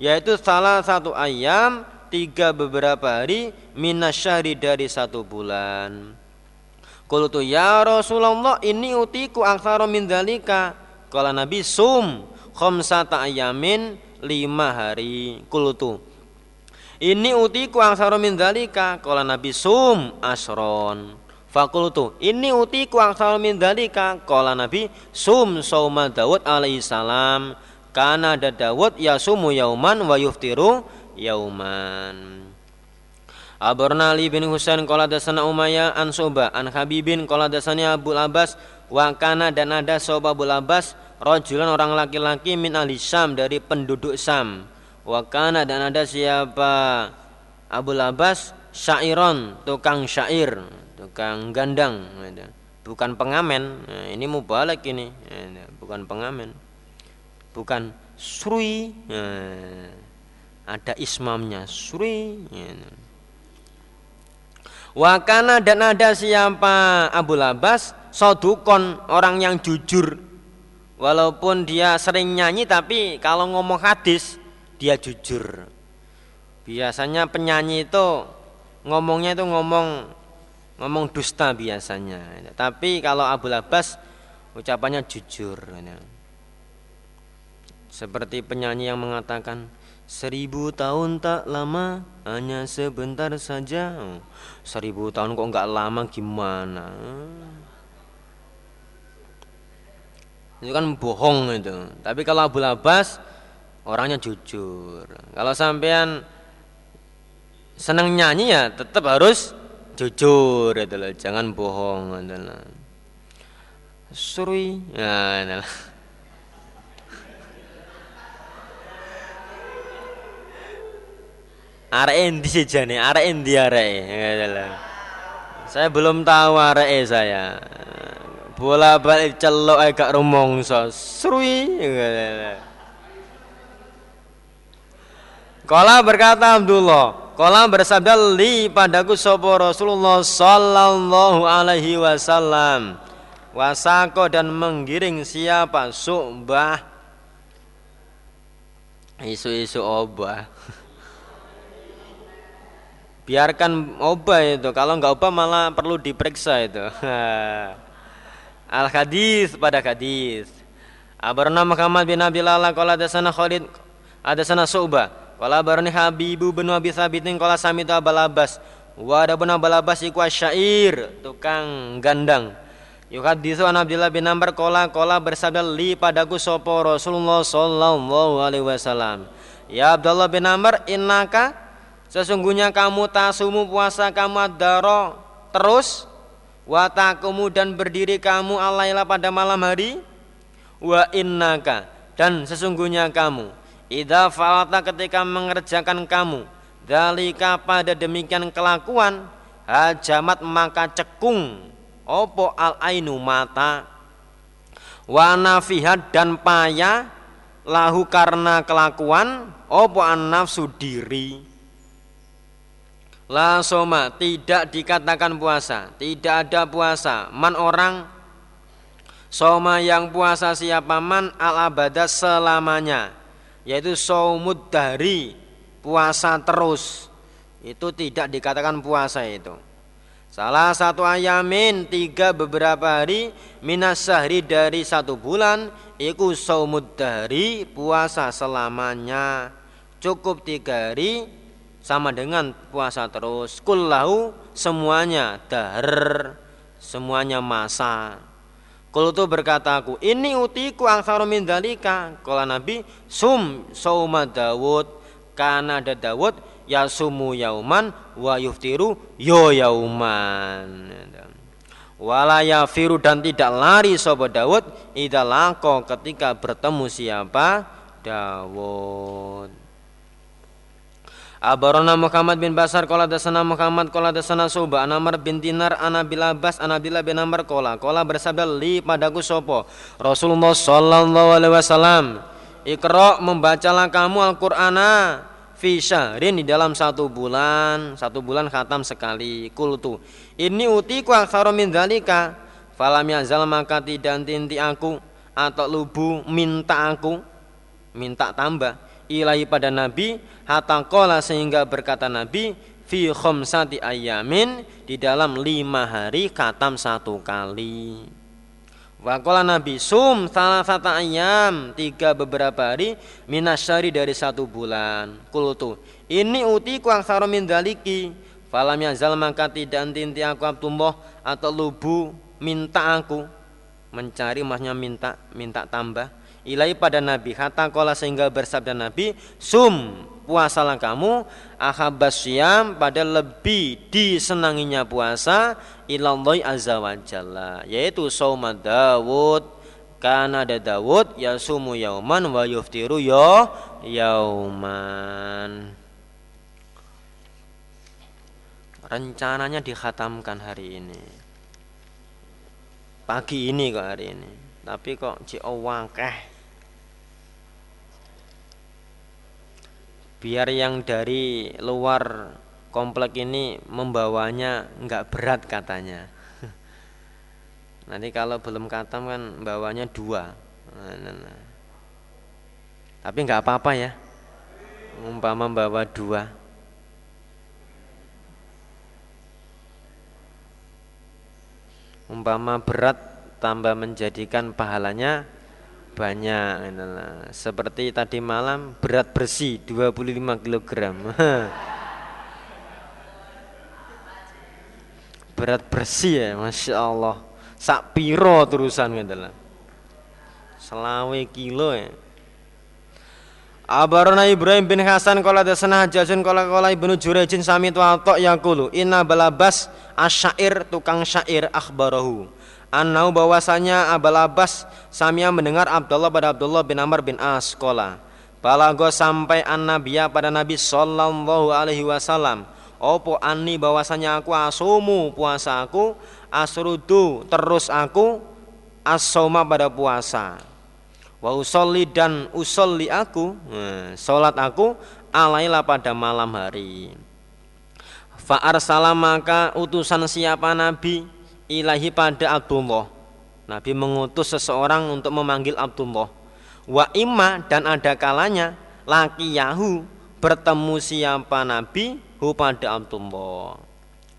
yaitu salah satu ayam tiga beberapa hari minasyari dari satu bulan. Qultu ya Rasulullah ini utiku aksara min dalika Kala Nabi sum khamsata ayamin lima hari. Qultu Ini utiku angsaro min dalika Kala Nabi sum asron. Fakultu ini utiku angsaro min dalika Kala Nabi sum sauma Dawud alaihissalam Karena ada Dawud yasumu yauman wa yuftiru yauman. Abarna Ali bin Husain qala dasana Umayyah an Suba an Habibin qala dasanya Abu Abbas wa kana dan ada Soba Abu Abbas rajulan orang laki-laki min ahli Syam dari penduduk Syam. Wa kana dan ada siapa? Abu Abbas syairon tukang syair tukang gandang bukan pengamen nah, ini mubalak ini bukan pengamen bukan suri nah, ada ismamnya suri Wakana dan ada siapa? Abu Labas Sodukon orang yang jujur. Walaupun dia sering nyanyi tapi kalau ngomong hadis dia jujur. Biasanya penyanyi itu ngomongnya itu ngomong ngomong dusta biasanya. Tapi kalau Abu Labas ucapannya jujur Seperti penyanyi yang mengatakan Seribu tahun tak lama hanya sebentar saja. Seribu tahun kok nggak lama gimana? Itu kan bohong itu. Tapi kalau Abu Labas orangnya jujur. Kalau sampean senang nyanyi ya tetap harus jujur itu loh. Jangan bohong itu Suri itu Arek endi sejane? Arek endi arek? Saya belum tahu arek saya. Bola balik celok ae gak rumangsa. Srui. Kala berkata Abdullah, Kala bersabda li padaku sopo Rasulullah sallallahu alaihi wasallam. Wasako dan menggiring siapa? Subah. Isu-isu obah biarkan obah itu. Kalau nggak obah malah perlu diperiksa itu. Al hadis pada hadis. Abarna Muhammad bin Abi Lala Kala dasana Khalid Adasana Su'bah. Kala barani Habibu bin Abi Thabitin Kala samitu abalabas Wa adabun abalabas iku syair Tukang gandang. Yuhadisu an Abdullah bin Amr Kala Kala bersabda li padaku sopo Rasulullah Sallallahu alaihi wasallam. Ya Abdullah bin Amr innaka Sesungguhnya kamu tasumu puasa kamu adaro terus watakumu dan berdiri kamu alaila pada malam hari wa innaka dan sesungguhnya kamu idza falata ketika mengerjakan kamu dalika pada demikian kelakuan hajamat maka cekung opo al ainu mata wa nafihat dan payah lahu karena kelakuan opo an nafsu diri La soma tidak dikatakan puasa, tidak ada puasa. Man orang soma yang puasa siapa man al abada selamanya, yaitu saumud dari puasa terus. Itu tidak dikatakan puasa itu. Salah satu ayamin tiga beberapa hari minas sahri dari satu bulan Iku saumud dari puasa selamanya Cukup tiga hari sama dengan puasa terus. Kullahu semuanya dahar semuanya masa. Kul itu berkata aku ini utiku angsaru min dalika Kala Nabi sum sauma Dawud. Karena ada Dawud ya sumu yauman wa yuftiru yo yauman. Wala yafiru dan tidak lari sobat Dawud Idalako ketika bertemu siapa? Dawud Abarona Muhammad bin Basar kola dasana Muhammad kola dasana Suba Anamar bin Dinar Anabil Abbas Anabila bin Amr kola kola bersabda li padaku sopo. Rasulullah Sallallahu Alaihi Wasallam Ikro membacalah kamu Al-Qur'ana fi syahrin di dalam satu bulan satu bulan khatam sekali. Kultu ini utiku aksara min dalika falam yazal maka tidak tinti aku atau lubu minta aku minta tambah ilahi pada Nabi hatta qala sehingga berkata Nabi fi khamsati ayamin di dalam lima hari katam satu kali Wakola Nabi sum salah satu ayam tiga beberapa hari minasyari dari satu bulan. Kulutu ini uti kuang min daliki. Falam yazal maka tidak anti aku abtumboh atau lubu minta aku mencari maksudnya minta minta tambah ilai pada Nabi. Kata kola sehingga bersabda Nabi sum puasalah kamu. Ahabasyam pada lebih disenanginya puasa ilallahi azza wa jalla. Yaitu sauma Dawud. Karena ada Dawud sumu yauman wa yuftiru yo yauman. Rencananya dikhatamkan hari ini. Pagi ini kok hari ini. Tapi kok ci wakeh biar yang dari luar komplek ini membawanya nggak berat katanya. Nanti kalau belum katam kan bawanya dua. Nah, nah, nah. tapi nggak apa-apa ya. Umpama bawa dua. Umpama berat tambah menjadikan pahalanya banyak seperti tadi malam berat bersih 25 kg berat bersih ya Masya Allah. Sak piro terusan gitu selawe kilo ya. Abarona Ibrahim bin Hasan kala dasana hajajun kala kala ibnu Jurejin sami tuatok yakulu. Inna balabas asyair tukang syair akhbarahu Anau bahwasanya Abul Abbas Samia mendengar Abdullah pada Abdullah bin Amr bin As kola. Balago sampai an Nabiya pada Nabi Sallallahu Alaihi Wasallam. Opo ani bahwasanya aku asumu puasa aku asrudu terus aku asoma pada puasa. Wa usolli dan usolli aku nah, Sholat aku alailah pada malam hari. Fa'ar maka utusan siapa Nabi ilahi pada Abdullah. Nabi mengutus seseorang untuk memanggil Abdullah. Wa imma dan ada kalanya laki Yahu bertemu siapa Nabi hu pada Abdullah.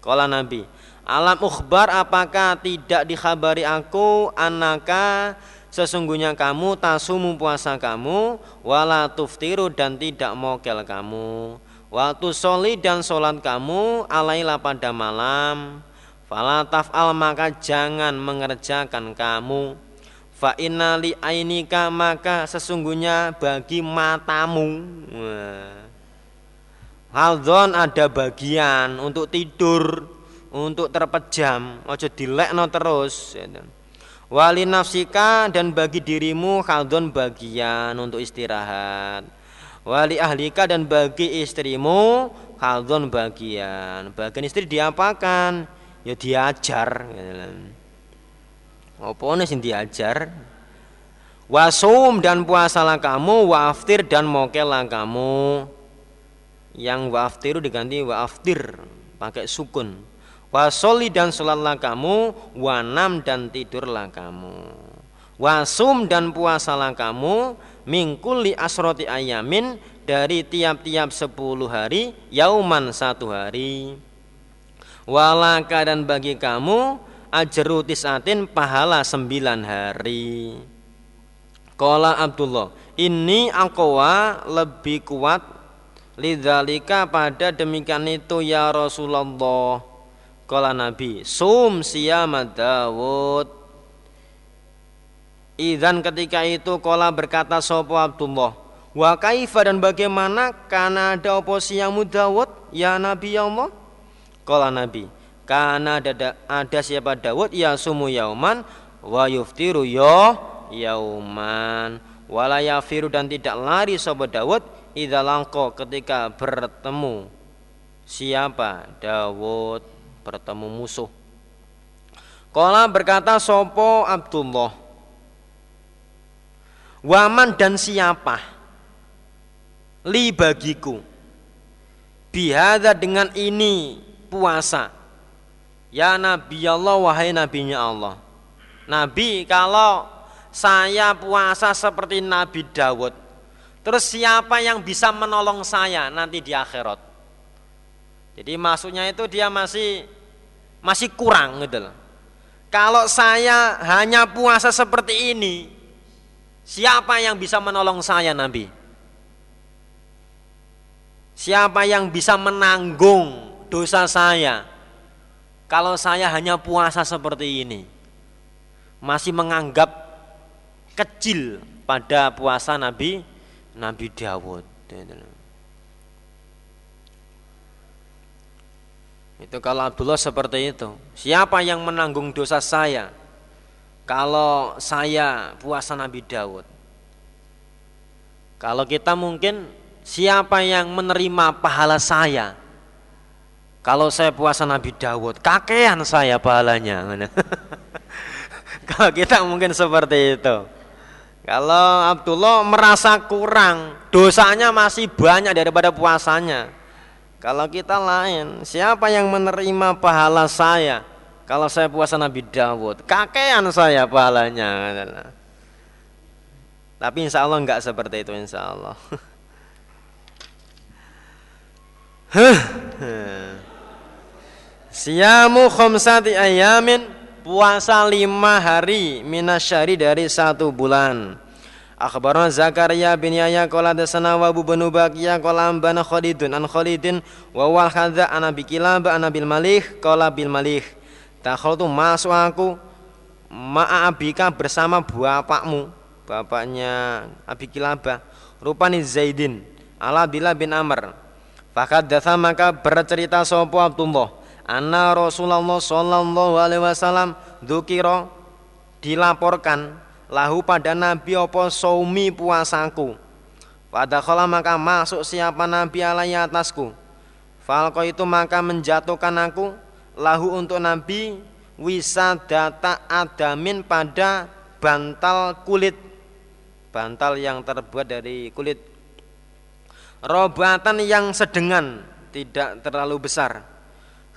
Kala Nabi, alam ukhbar apakah tidak dikhabari aku anaka sesungguhnya kamu tasumu puasa kamu wala tuftiru dan tidak mokel kamu waktu soli dan solat kamu alailah pada malam Fala taf'al maka jangan mengerjakan kamu. Fa inna li ainika maka sesungguhnya bagi matamu. Haldon ada bagian untuk tidur Untuk terpejam. Ojo dilekno terus Wali nafsika dan bagi dirimu haldon bagian untuk istirahat. Wali ahlika dan bagi istrimu haldon bagian. Bagian istri diapakan? Ya diajar apa nih sing diajar? Wasum dan puasalah kamu waftir dan mokelah kamu. Yang waftiru diganti waftir pakai sukun. Wasoli dan sholatlah kamu wanam dan tidurlah kamu. Wasum dan puasalah kamu mingkuli asroti ayamin dari tiap-tiap sepuluh hari yauman satu hari walaka dan bagi kamu ajru tisatin pahala sembilan hari. Kola Abdullah ini akwa lebih kuat Lidzalika pada demikian itu ya Rasulullah. Kola Nabi Sum siyama Dawud. Idan ketika itu kola berkata sopo Abdullah Wa kaifa dan bagaimana? Karena ada oposi yang Dawud Ya Nabi ya Allah Kala Nabi, karena ada, ada siapa Dawud? Ya sumu yauman wa yuftiru yo yauman. Wala yafiru dan tidak lari sobat Dawud idza langko ketika bertemu siapa? Dawud bertemu musuh. Kala berkata sopo Abdullah? Waman dan siapa? Li bagiku. Bihada dengan ini puasa. Ya Nabi Allah wahai nabinya Allah. Nabi kalau saya puasa seperti Nabi Dawud. Terus siapa yang bisa menolong saya nanti di akhirat? Jadi maksudnya itu dia masih masih kurang gitu loh. Kalau saya hanya puasa seperti ini, siapa yang bisa menolong saya Nabi? Siapa yang bisa menanggung dosa saya? Kalau saya hanya puasa seperti ini, masih menganggap kecil pada puasa Nabi Nabi Dawud. Itu kalau Abdullah seperti itu. Siapa yang menanggung dosa saya? Kalau saya puasa Nabi Daud. Kalau kita mungkin siapa yang menerima pahala saya? Kalau saya puasa Nabi Daud, kakean saya pahalanya. kalau kita mungkin seperti itu. Kalau Abdullah merasa kurang, dosanya masih banyak daripada puasanya. Kalau kita lain, siapa yang menerima pahala saya? Kalau saya puasa Nabi Dawud, kakean saya pahalanya. Tapi insya Allah enggak seperti itu insya Allah. Siamu khomsati ayamin puasa lima hari minasyari dari satu bulan. Akhbarana Zakaria bin Yahya qala dasana wa Abu bin Baqiya qala ambana Khalidun an Khalidin wa wal hadza ana bi kilaba ana bil Malih bil Malih. Takhaltu masuk aku ma'a abika bersama bapakmu, bapaknya Abi Kilabah, rupani Zaidin, ala bila bin Amr. Fakat datha maka bercerita sopo Abdullah, anna Rasulullah sallallahu alaihi wasallam dzukira dilaporkan lahu pada nabi apa saumi puasaku? Pada kala maka masuk siapa nabi alai atasku. Falko itu maka menjatuhkan aku lahu untuk nabi wisadata adamin pada bantal kulit. Bantal yang terbuat dari kulit. Robatan yang sedengan tidak terlalu besar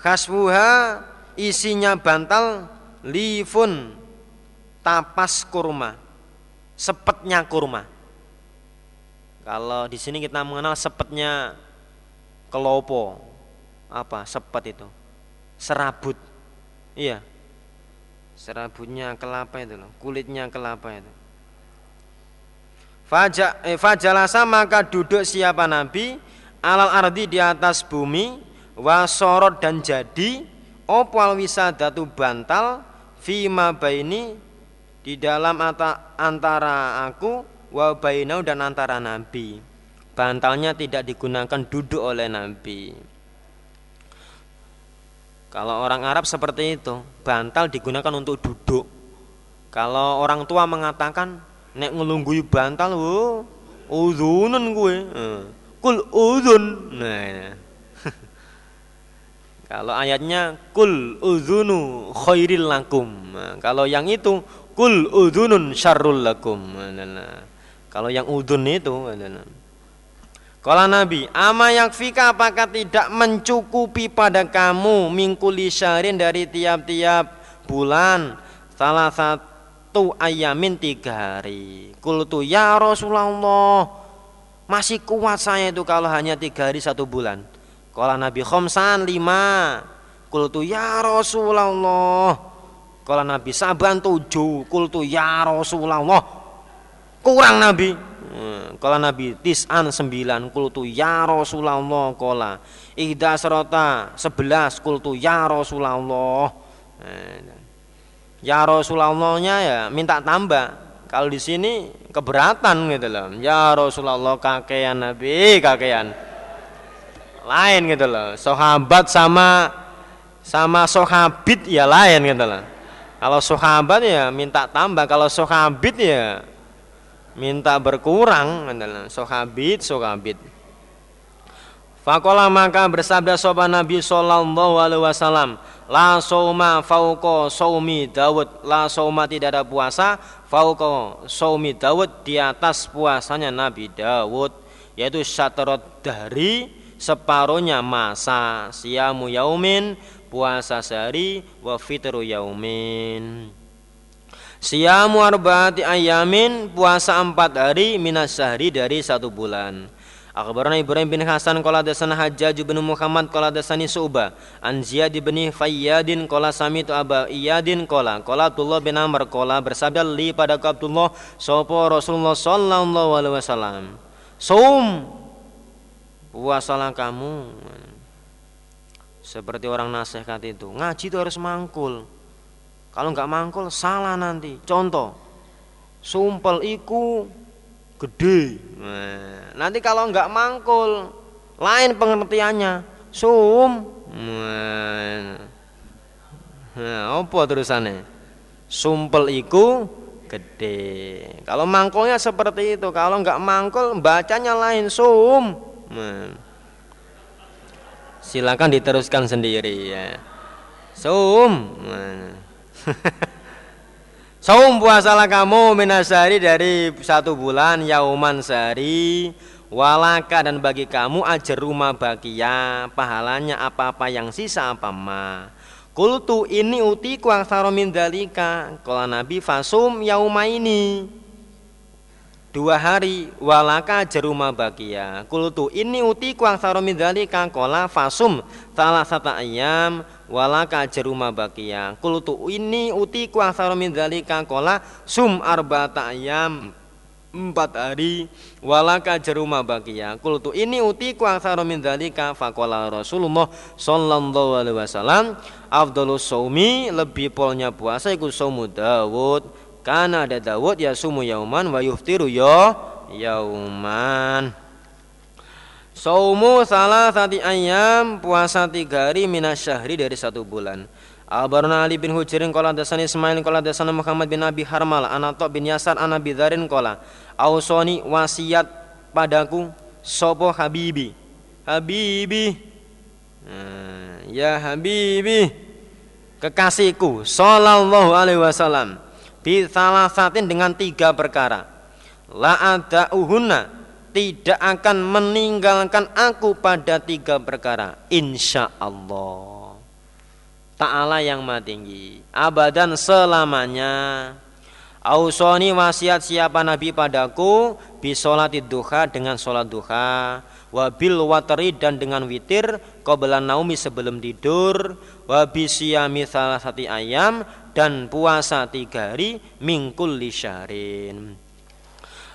khasbuha isinya bantal lifun tapas kurma, sepetnya kurma. Kalau di sini kita mengenal sepetnya kelopo, apa sepet itu? Serabut, iya. Serabutnya kelapa itu loh, kulitnya kelapa itu. Faja, eh, fajalasa maka duduk siapa Nabi alal ardi di atas bumi wasorot dan jadi opal wisadatu bantal fima baini di dalam antara aku wa bainau dan antara nabi. Bantalnya tidak digunakan duduk oleh nabi. Kalau orang Arab seperti itu, bantal digunakan untuk duduk. Kalau orang tua mengatakan nek ngelunggui bantal, wo, udhunun gue. Eh, kul udhun. Nah, ya. Kalau ayatnya kul udhunu khairil lakum. Kalau yang itu Kul udhunun syarrul lakum. Kalau yang udhun itu kalau Nabi, ama yakfika apakah tidak mencukupi pada kamu mingkuli syarin dari tiap-tiap bulan salah satu ayamin tiga hari. Kultu ya Rasulullah, masih kuat saya itu kalau hanya tiga hari satu bulan. Kalau Nabi khomsan lima. Kultu ya Rasulullah, kalau Nabi saban tujuh, kultu ya Rasulullah. Kurang Nabi. Hmm, kalau Nabi tis'an sembilan, kultu ya Rasulullah. Kola ihda serota sebelas, kultu ya Rasulullah. Hmm, ya Rasulullahnya ya minta tambah. Kalau di sini keberatan gitu loh. Ya Rasulullah kakean Nabi, kakean. Lain gitu loh. Sahabat sama sama sahabit ya lain gitu loh. Kalau sahabat ya minta tambah, kalau sahabit ya minta berkurang adalah sahabit sahabit. Fakola maka bersabda sopan Nabi Sallallahu Alaihi Wasallam, la soma fauko saumi Dawud, la soma tidak ada puasa fauko saumi Dawud di atas puasanya Nabi Dawud, yaitu syatrot dari separuhnya masa siamu yaumin puasa sehari wa fitru yaumin. Siyamu arba'ati ayamin puasa empat hari minas sehari dari satu bulan. Akhbarana Ibrahim bin Hasan qala dasana Hajjaj bin Muhammad qala dasani Su'ba. An Ziyad bin Fayyadin qala samitu Aba Iyadin qala qala Abdullah bin Amr qala bersabda li pada Abdullah sapa Rasulullah sallallahu alaihi wasallam. Saum puasalah kamu seperti orang nasihat itu ngaji itu harus mangkul kalau nggak mangkul salah nanti contoh sumpel iku gede. Nah, nanti kalau nggak mangkul, lain pengertiannya. Sum. Nah, apa terusannya? Sumpel iku gede. Kalau mangkulnya seperti itu, kalau nggak mangkul bacanya lain sum. Silakan diteruskan sendiri ya. Nah. Saum puasalah kamu minasari dari satu bulan yauman sehari. Walaka dan bagi kamu ajar rumah bagia pahalanya apa-apa yang sisa apa ma. Kultu ini uti kuang min dalika kalau nabi fasum yauma ini dua hari walaka jeruma bagia kultu ini uti kuang min dalika kola fasum. Salah satu ayam walaka jaruma bakia. Kultu ini uti ku aksara min dzalika qala sum arba'ata ayam empat hari walaka jaruma bakia. Kultu ini uti ku aksara min dzalika faqala Rasulullah sallallahu alaihi wasallam. Afdalus saumi lebih polnya puasa iku saumu karena ada Dawud ya sumu yauman wa yuftiru ya yauman. Saumu salah satu ayam puasa tiga hari minas syahri dari satu bulan. Abarna Ali bin Hujirin kola dasani Ismail kola dasana Muhammad bin Abi Harmal Anato bin Yasar ana bidarin kola. Ausoni wasiat padaku Sopo Habibi. Habibi. Nah, Ya Habibi. Kekasihku Sallallahu alaihi wasallam Bi salah satin dengan tiga perkara. La ada uhunna tidak akan meninggalkan aku pada tiga perkara. Insya Allah Ta'ala yang maha tinggi. Abadan selamanya. Ausoni wasiat siapa Nabi padaku? Bisolatid duha dengan sholat duha. Wabil wateri dan dengan witir. Qobelan naumi sebelum tidur. Wabisiyami salah satu ayam Dan puasa tiga hari Mingkul lisyarin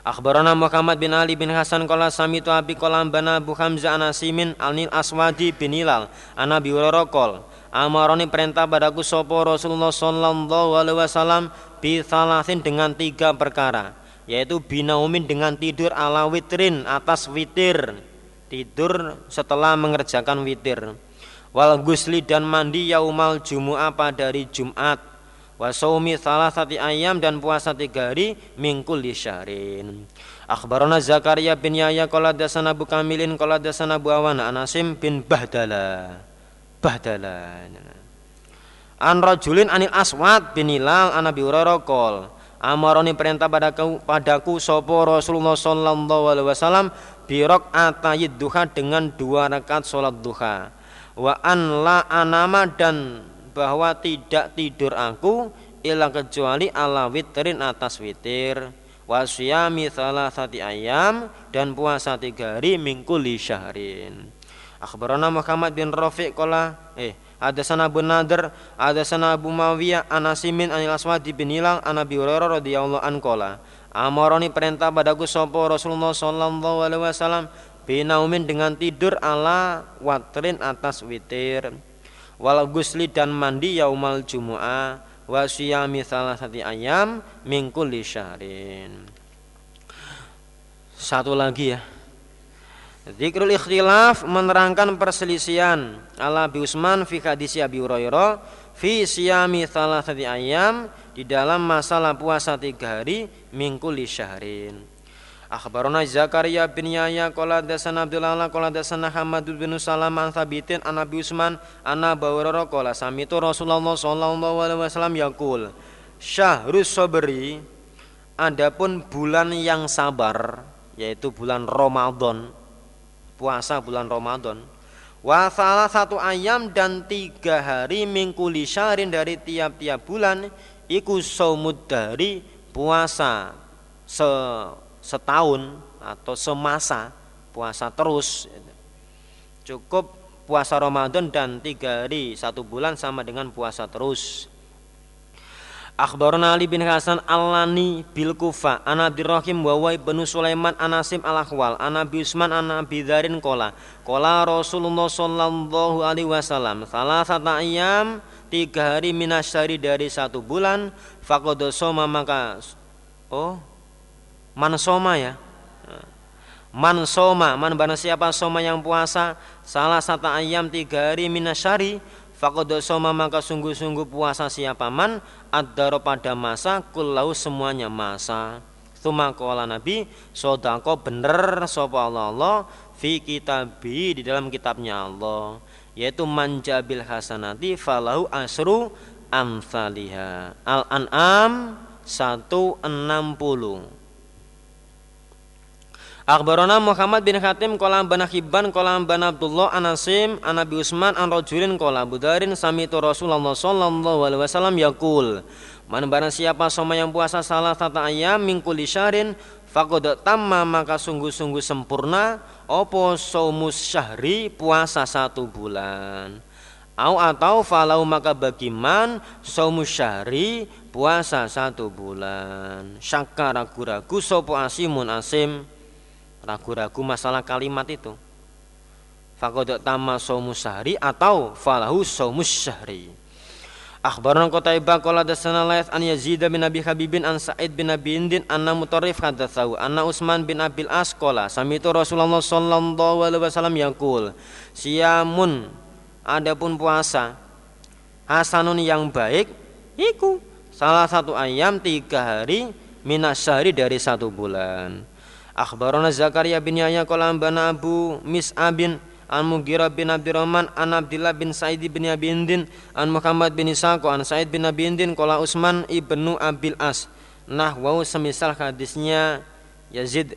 Akhbarana Muhammad bin Ali bin Hasan qala samitu abi qala bana Abu Hamzah Anasimin Alnil Aswadi bin Hilal. Ana bi qol amaroni perintah padaku sapa Rasulullah sallallahu alaihi wasallam bi salasin dengan tiga perkara yaitu binaumin dengan tidur ala witrin atas witir tidur setelah mengerjakan witir wal gusli dan mandi yaumal jumu'ah pada hari Jumat wasaumi salah satu ayam dan puasa tiga hari mingkul di syahrin. Akhbarana Zakaria bin Yahya qala dasana Abu Kamilin qala dasana Abu Awana Anasim bin Bahdala. Bahdala. An rajulin anil aswad bin Hilal an Abi Hurairah qol Amaroni perintah padaku padaku sopo Rasulullah sallallahu alaihi wasallam birok atayid duha dengan dua rakaat salat duha. Wa an la anama dan bahwa tidak tidur aku ilang kecuali ala witrin atas witir. Wasyami salah satu ayam dan puasa tiga hari mingkuli syahrin. Akhbarana Muhammad bin Rafiq kola eh ada sana Abu Nadir ada sana Abu Mawiyah anasimin anil aswadi bin Hilal an Abi Hurairah radhiyallahu an kola amaroni perintah padaku sopo Rasulullah sallallahu alaihi wasallam binaumin dengan tidur ala watrin atas witir wal gusli dan mandi yaumal jumu'ah wa siyami salah satu ayam mingkul syahrin. Satu lagi ya. Zikrul ikhtilaf menerangkan perselisihan ala Abi Usman fi hadis Abi Hurairah fi siyami salah satu ayam di dalam masalah puasa tiga hari mingkul syahrin Akhbarona Zakaria bin Yahya qala dasana Abdullah qala dasana Hamad bin Salam an Thabitin an Abi Usman anna Bawrara qala samitu Rasulullah sallallahu alaihi wasallam yaqul Syahrus sabri adapun bulan yang sabar yaitu bulan Ramadan puasa bulan Ramadan wa salah satu ayam dan tiga hari mingkuli syahrin dari tiap-tiap bulan iku saumud dari puasa se setahun atau semasa puasa terus. Cukup puasa Ramadan dan tiga hari satu bulan sama dengan puasa terus. Akhbarana Ali bin Hasan Al-Lani bil Kufa an Abdurrahim wa wa ibnu Sulaiman Anasim Al-Akhwal an Abi Usman an Abi Dzarin qala qala Rasulullah sallallahu alaihi wasallam salah satu ayam tiga hari minasyari dari satu bulan faqad soma maka oh man soma ya. Man soma man barang siapa soma yang puasa salah satu ayam tiga hari minasyari faqad soma maka sungguh-sungguh puasa siapa man? Ad pada masa kullau semuanya masa. Tuma kola Nabi Sodako bener sopa Allah Allah Fi kitabi di dalam kitabnya Allah. Yaitu manjabil hasanati falahu asru amthaliha. Al-An'am 160 Akhbarana Muhammad bin Khatim kolam bin Hibban kolam bin Abdullah Anasim Anabi Usman an rajulin kola budarin samitu Rasulullah sallallahu alaihi wasallam yakul Man barang siapa soma yang puasa salah satu ayam mingkuli syarin faqad tamma maka sungguh-sungguh sempurna opo saumus syahri puasa satu bulan. Au atau falau maka bagiman saumus syahri puasa satu bulan. Syakka ragu-ragu sopo asimun asim ragu-ragu masalah kalimat itu. Fakodak tama saumus syahri atau falahu saumus syahri. Akhbarana Qutaibah qala dasana Laits an Yazid bin Abi Habibin an Sa'id bin Abi Indin anna Mutarrif hadatsahu anna Utsman bin Abil As samitu Rasulullah sallallahu alaihi wasallam yaqul siyamun adapun puasa hasanun yang baik iku salah satu ayam tiga hari minas syahri dari satu bulan Akhbarana Zakaria bin Yahya qala bana Abu Mis'abin an Mughirah bin Abdurrahman an Abdullah bin Sa'id bin Abi Indin an Muhammad bin Ishaq an Sa'id bin Abi Indin qala Utsman ibnu Abil As. Nah wau semisal hadisnya Yazid.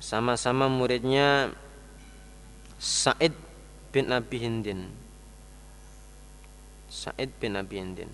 Sama-sama muridnya Sa'id bin Abi Hindin Sa'id bin Abi Hindin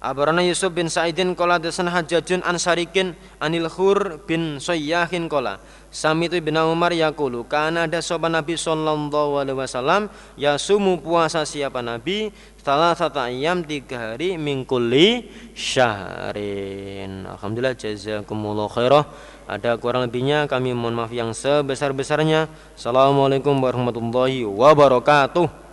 Abarana Yusuf bin Sa'idin kola dasan hajajun an sarikin anil khur bin soyahin kola. Samitu bin Umar yakulu Karena ada sopan Nabi sallallahu alaihi wasallam Yasumu puasa siapa Nabi? Salah satu ayam tiga hari Mingkuli syahrin. Alhamdulillah jazakumullah khairah. Ada kurang lebihnya kami mohon maaf yang sebesar-besarnya. Assalamualaikum warahmatullahi wabarakatuh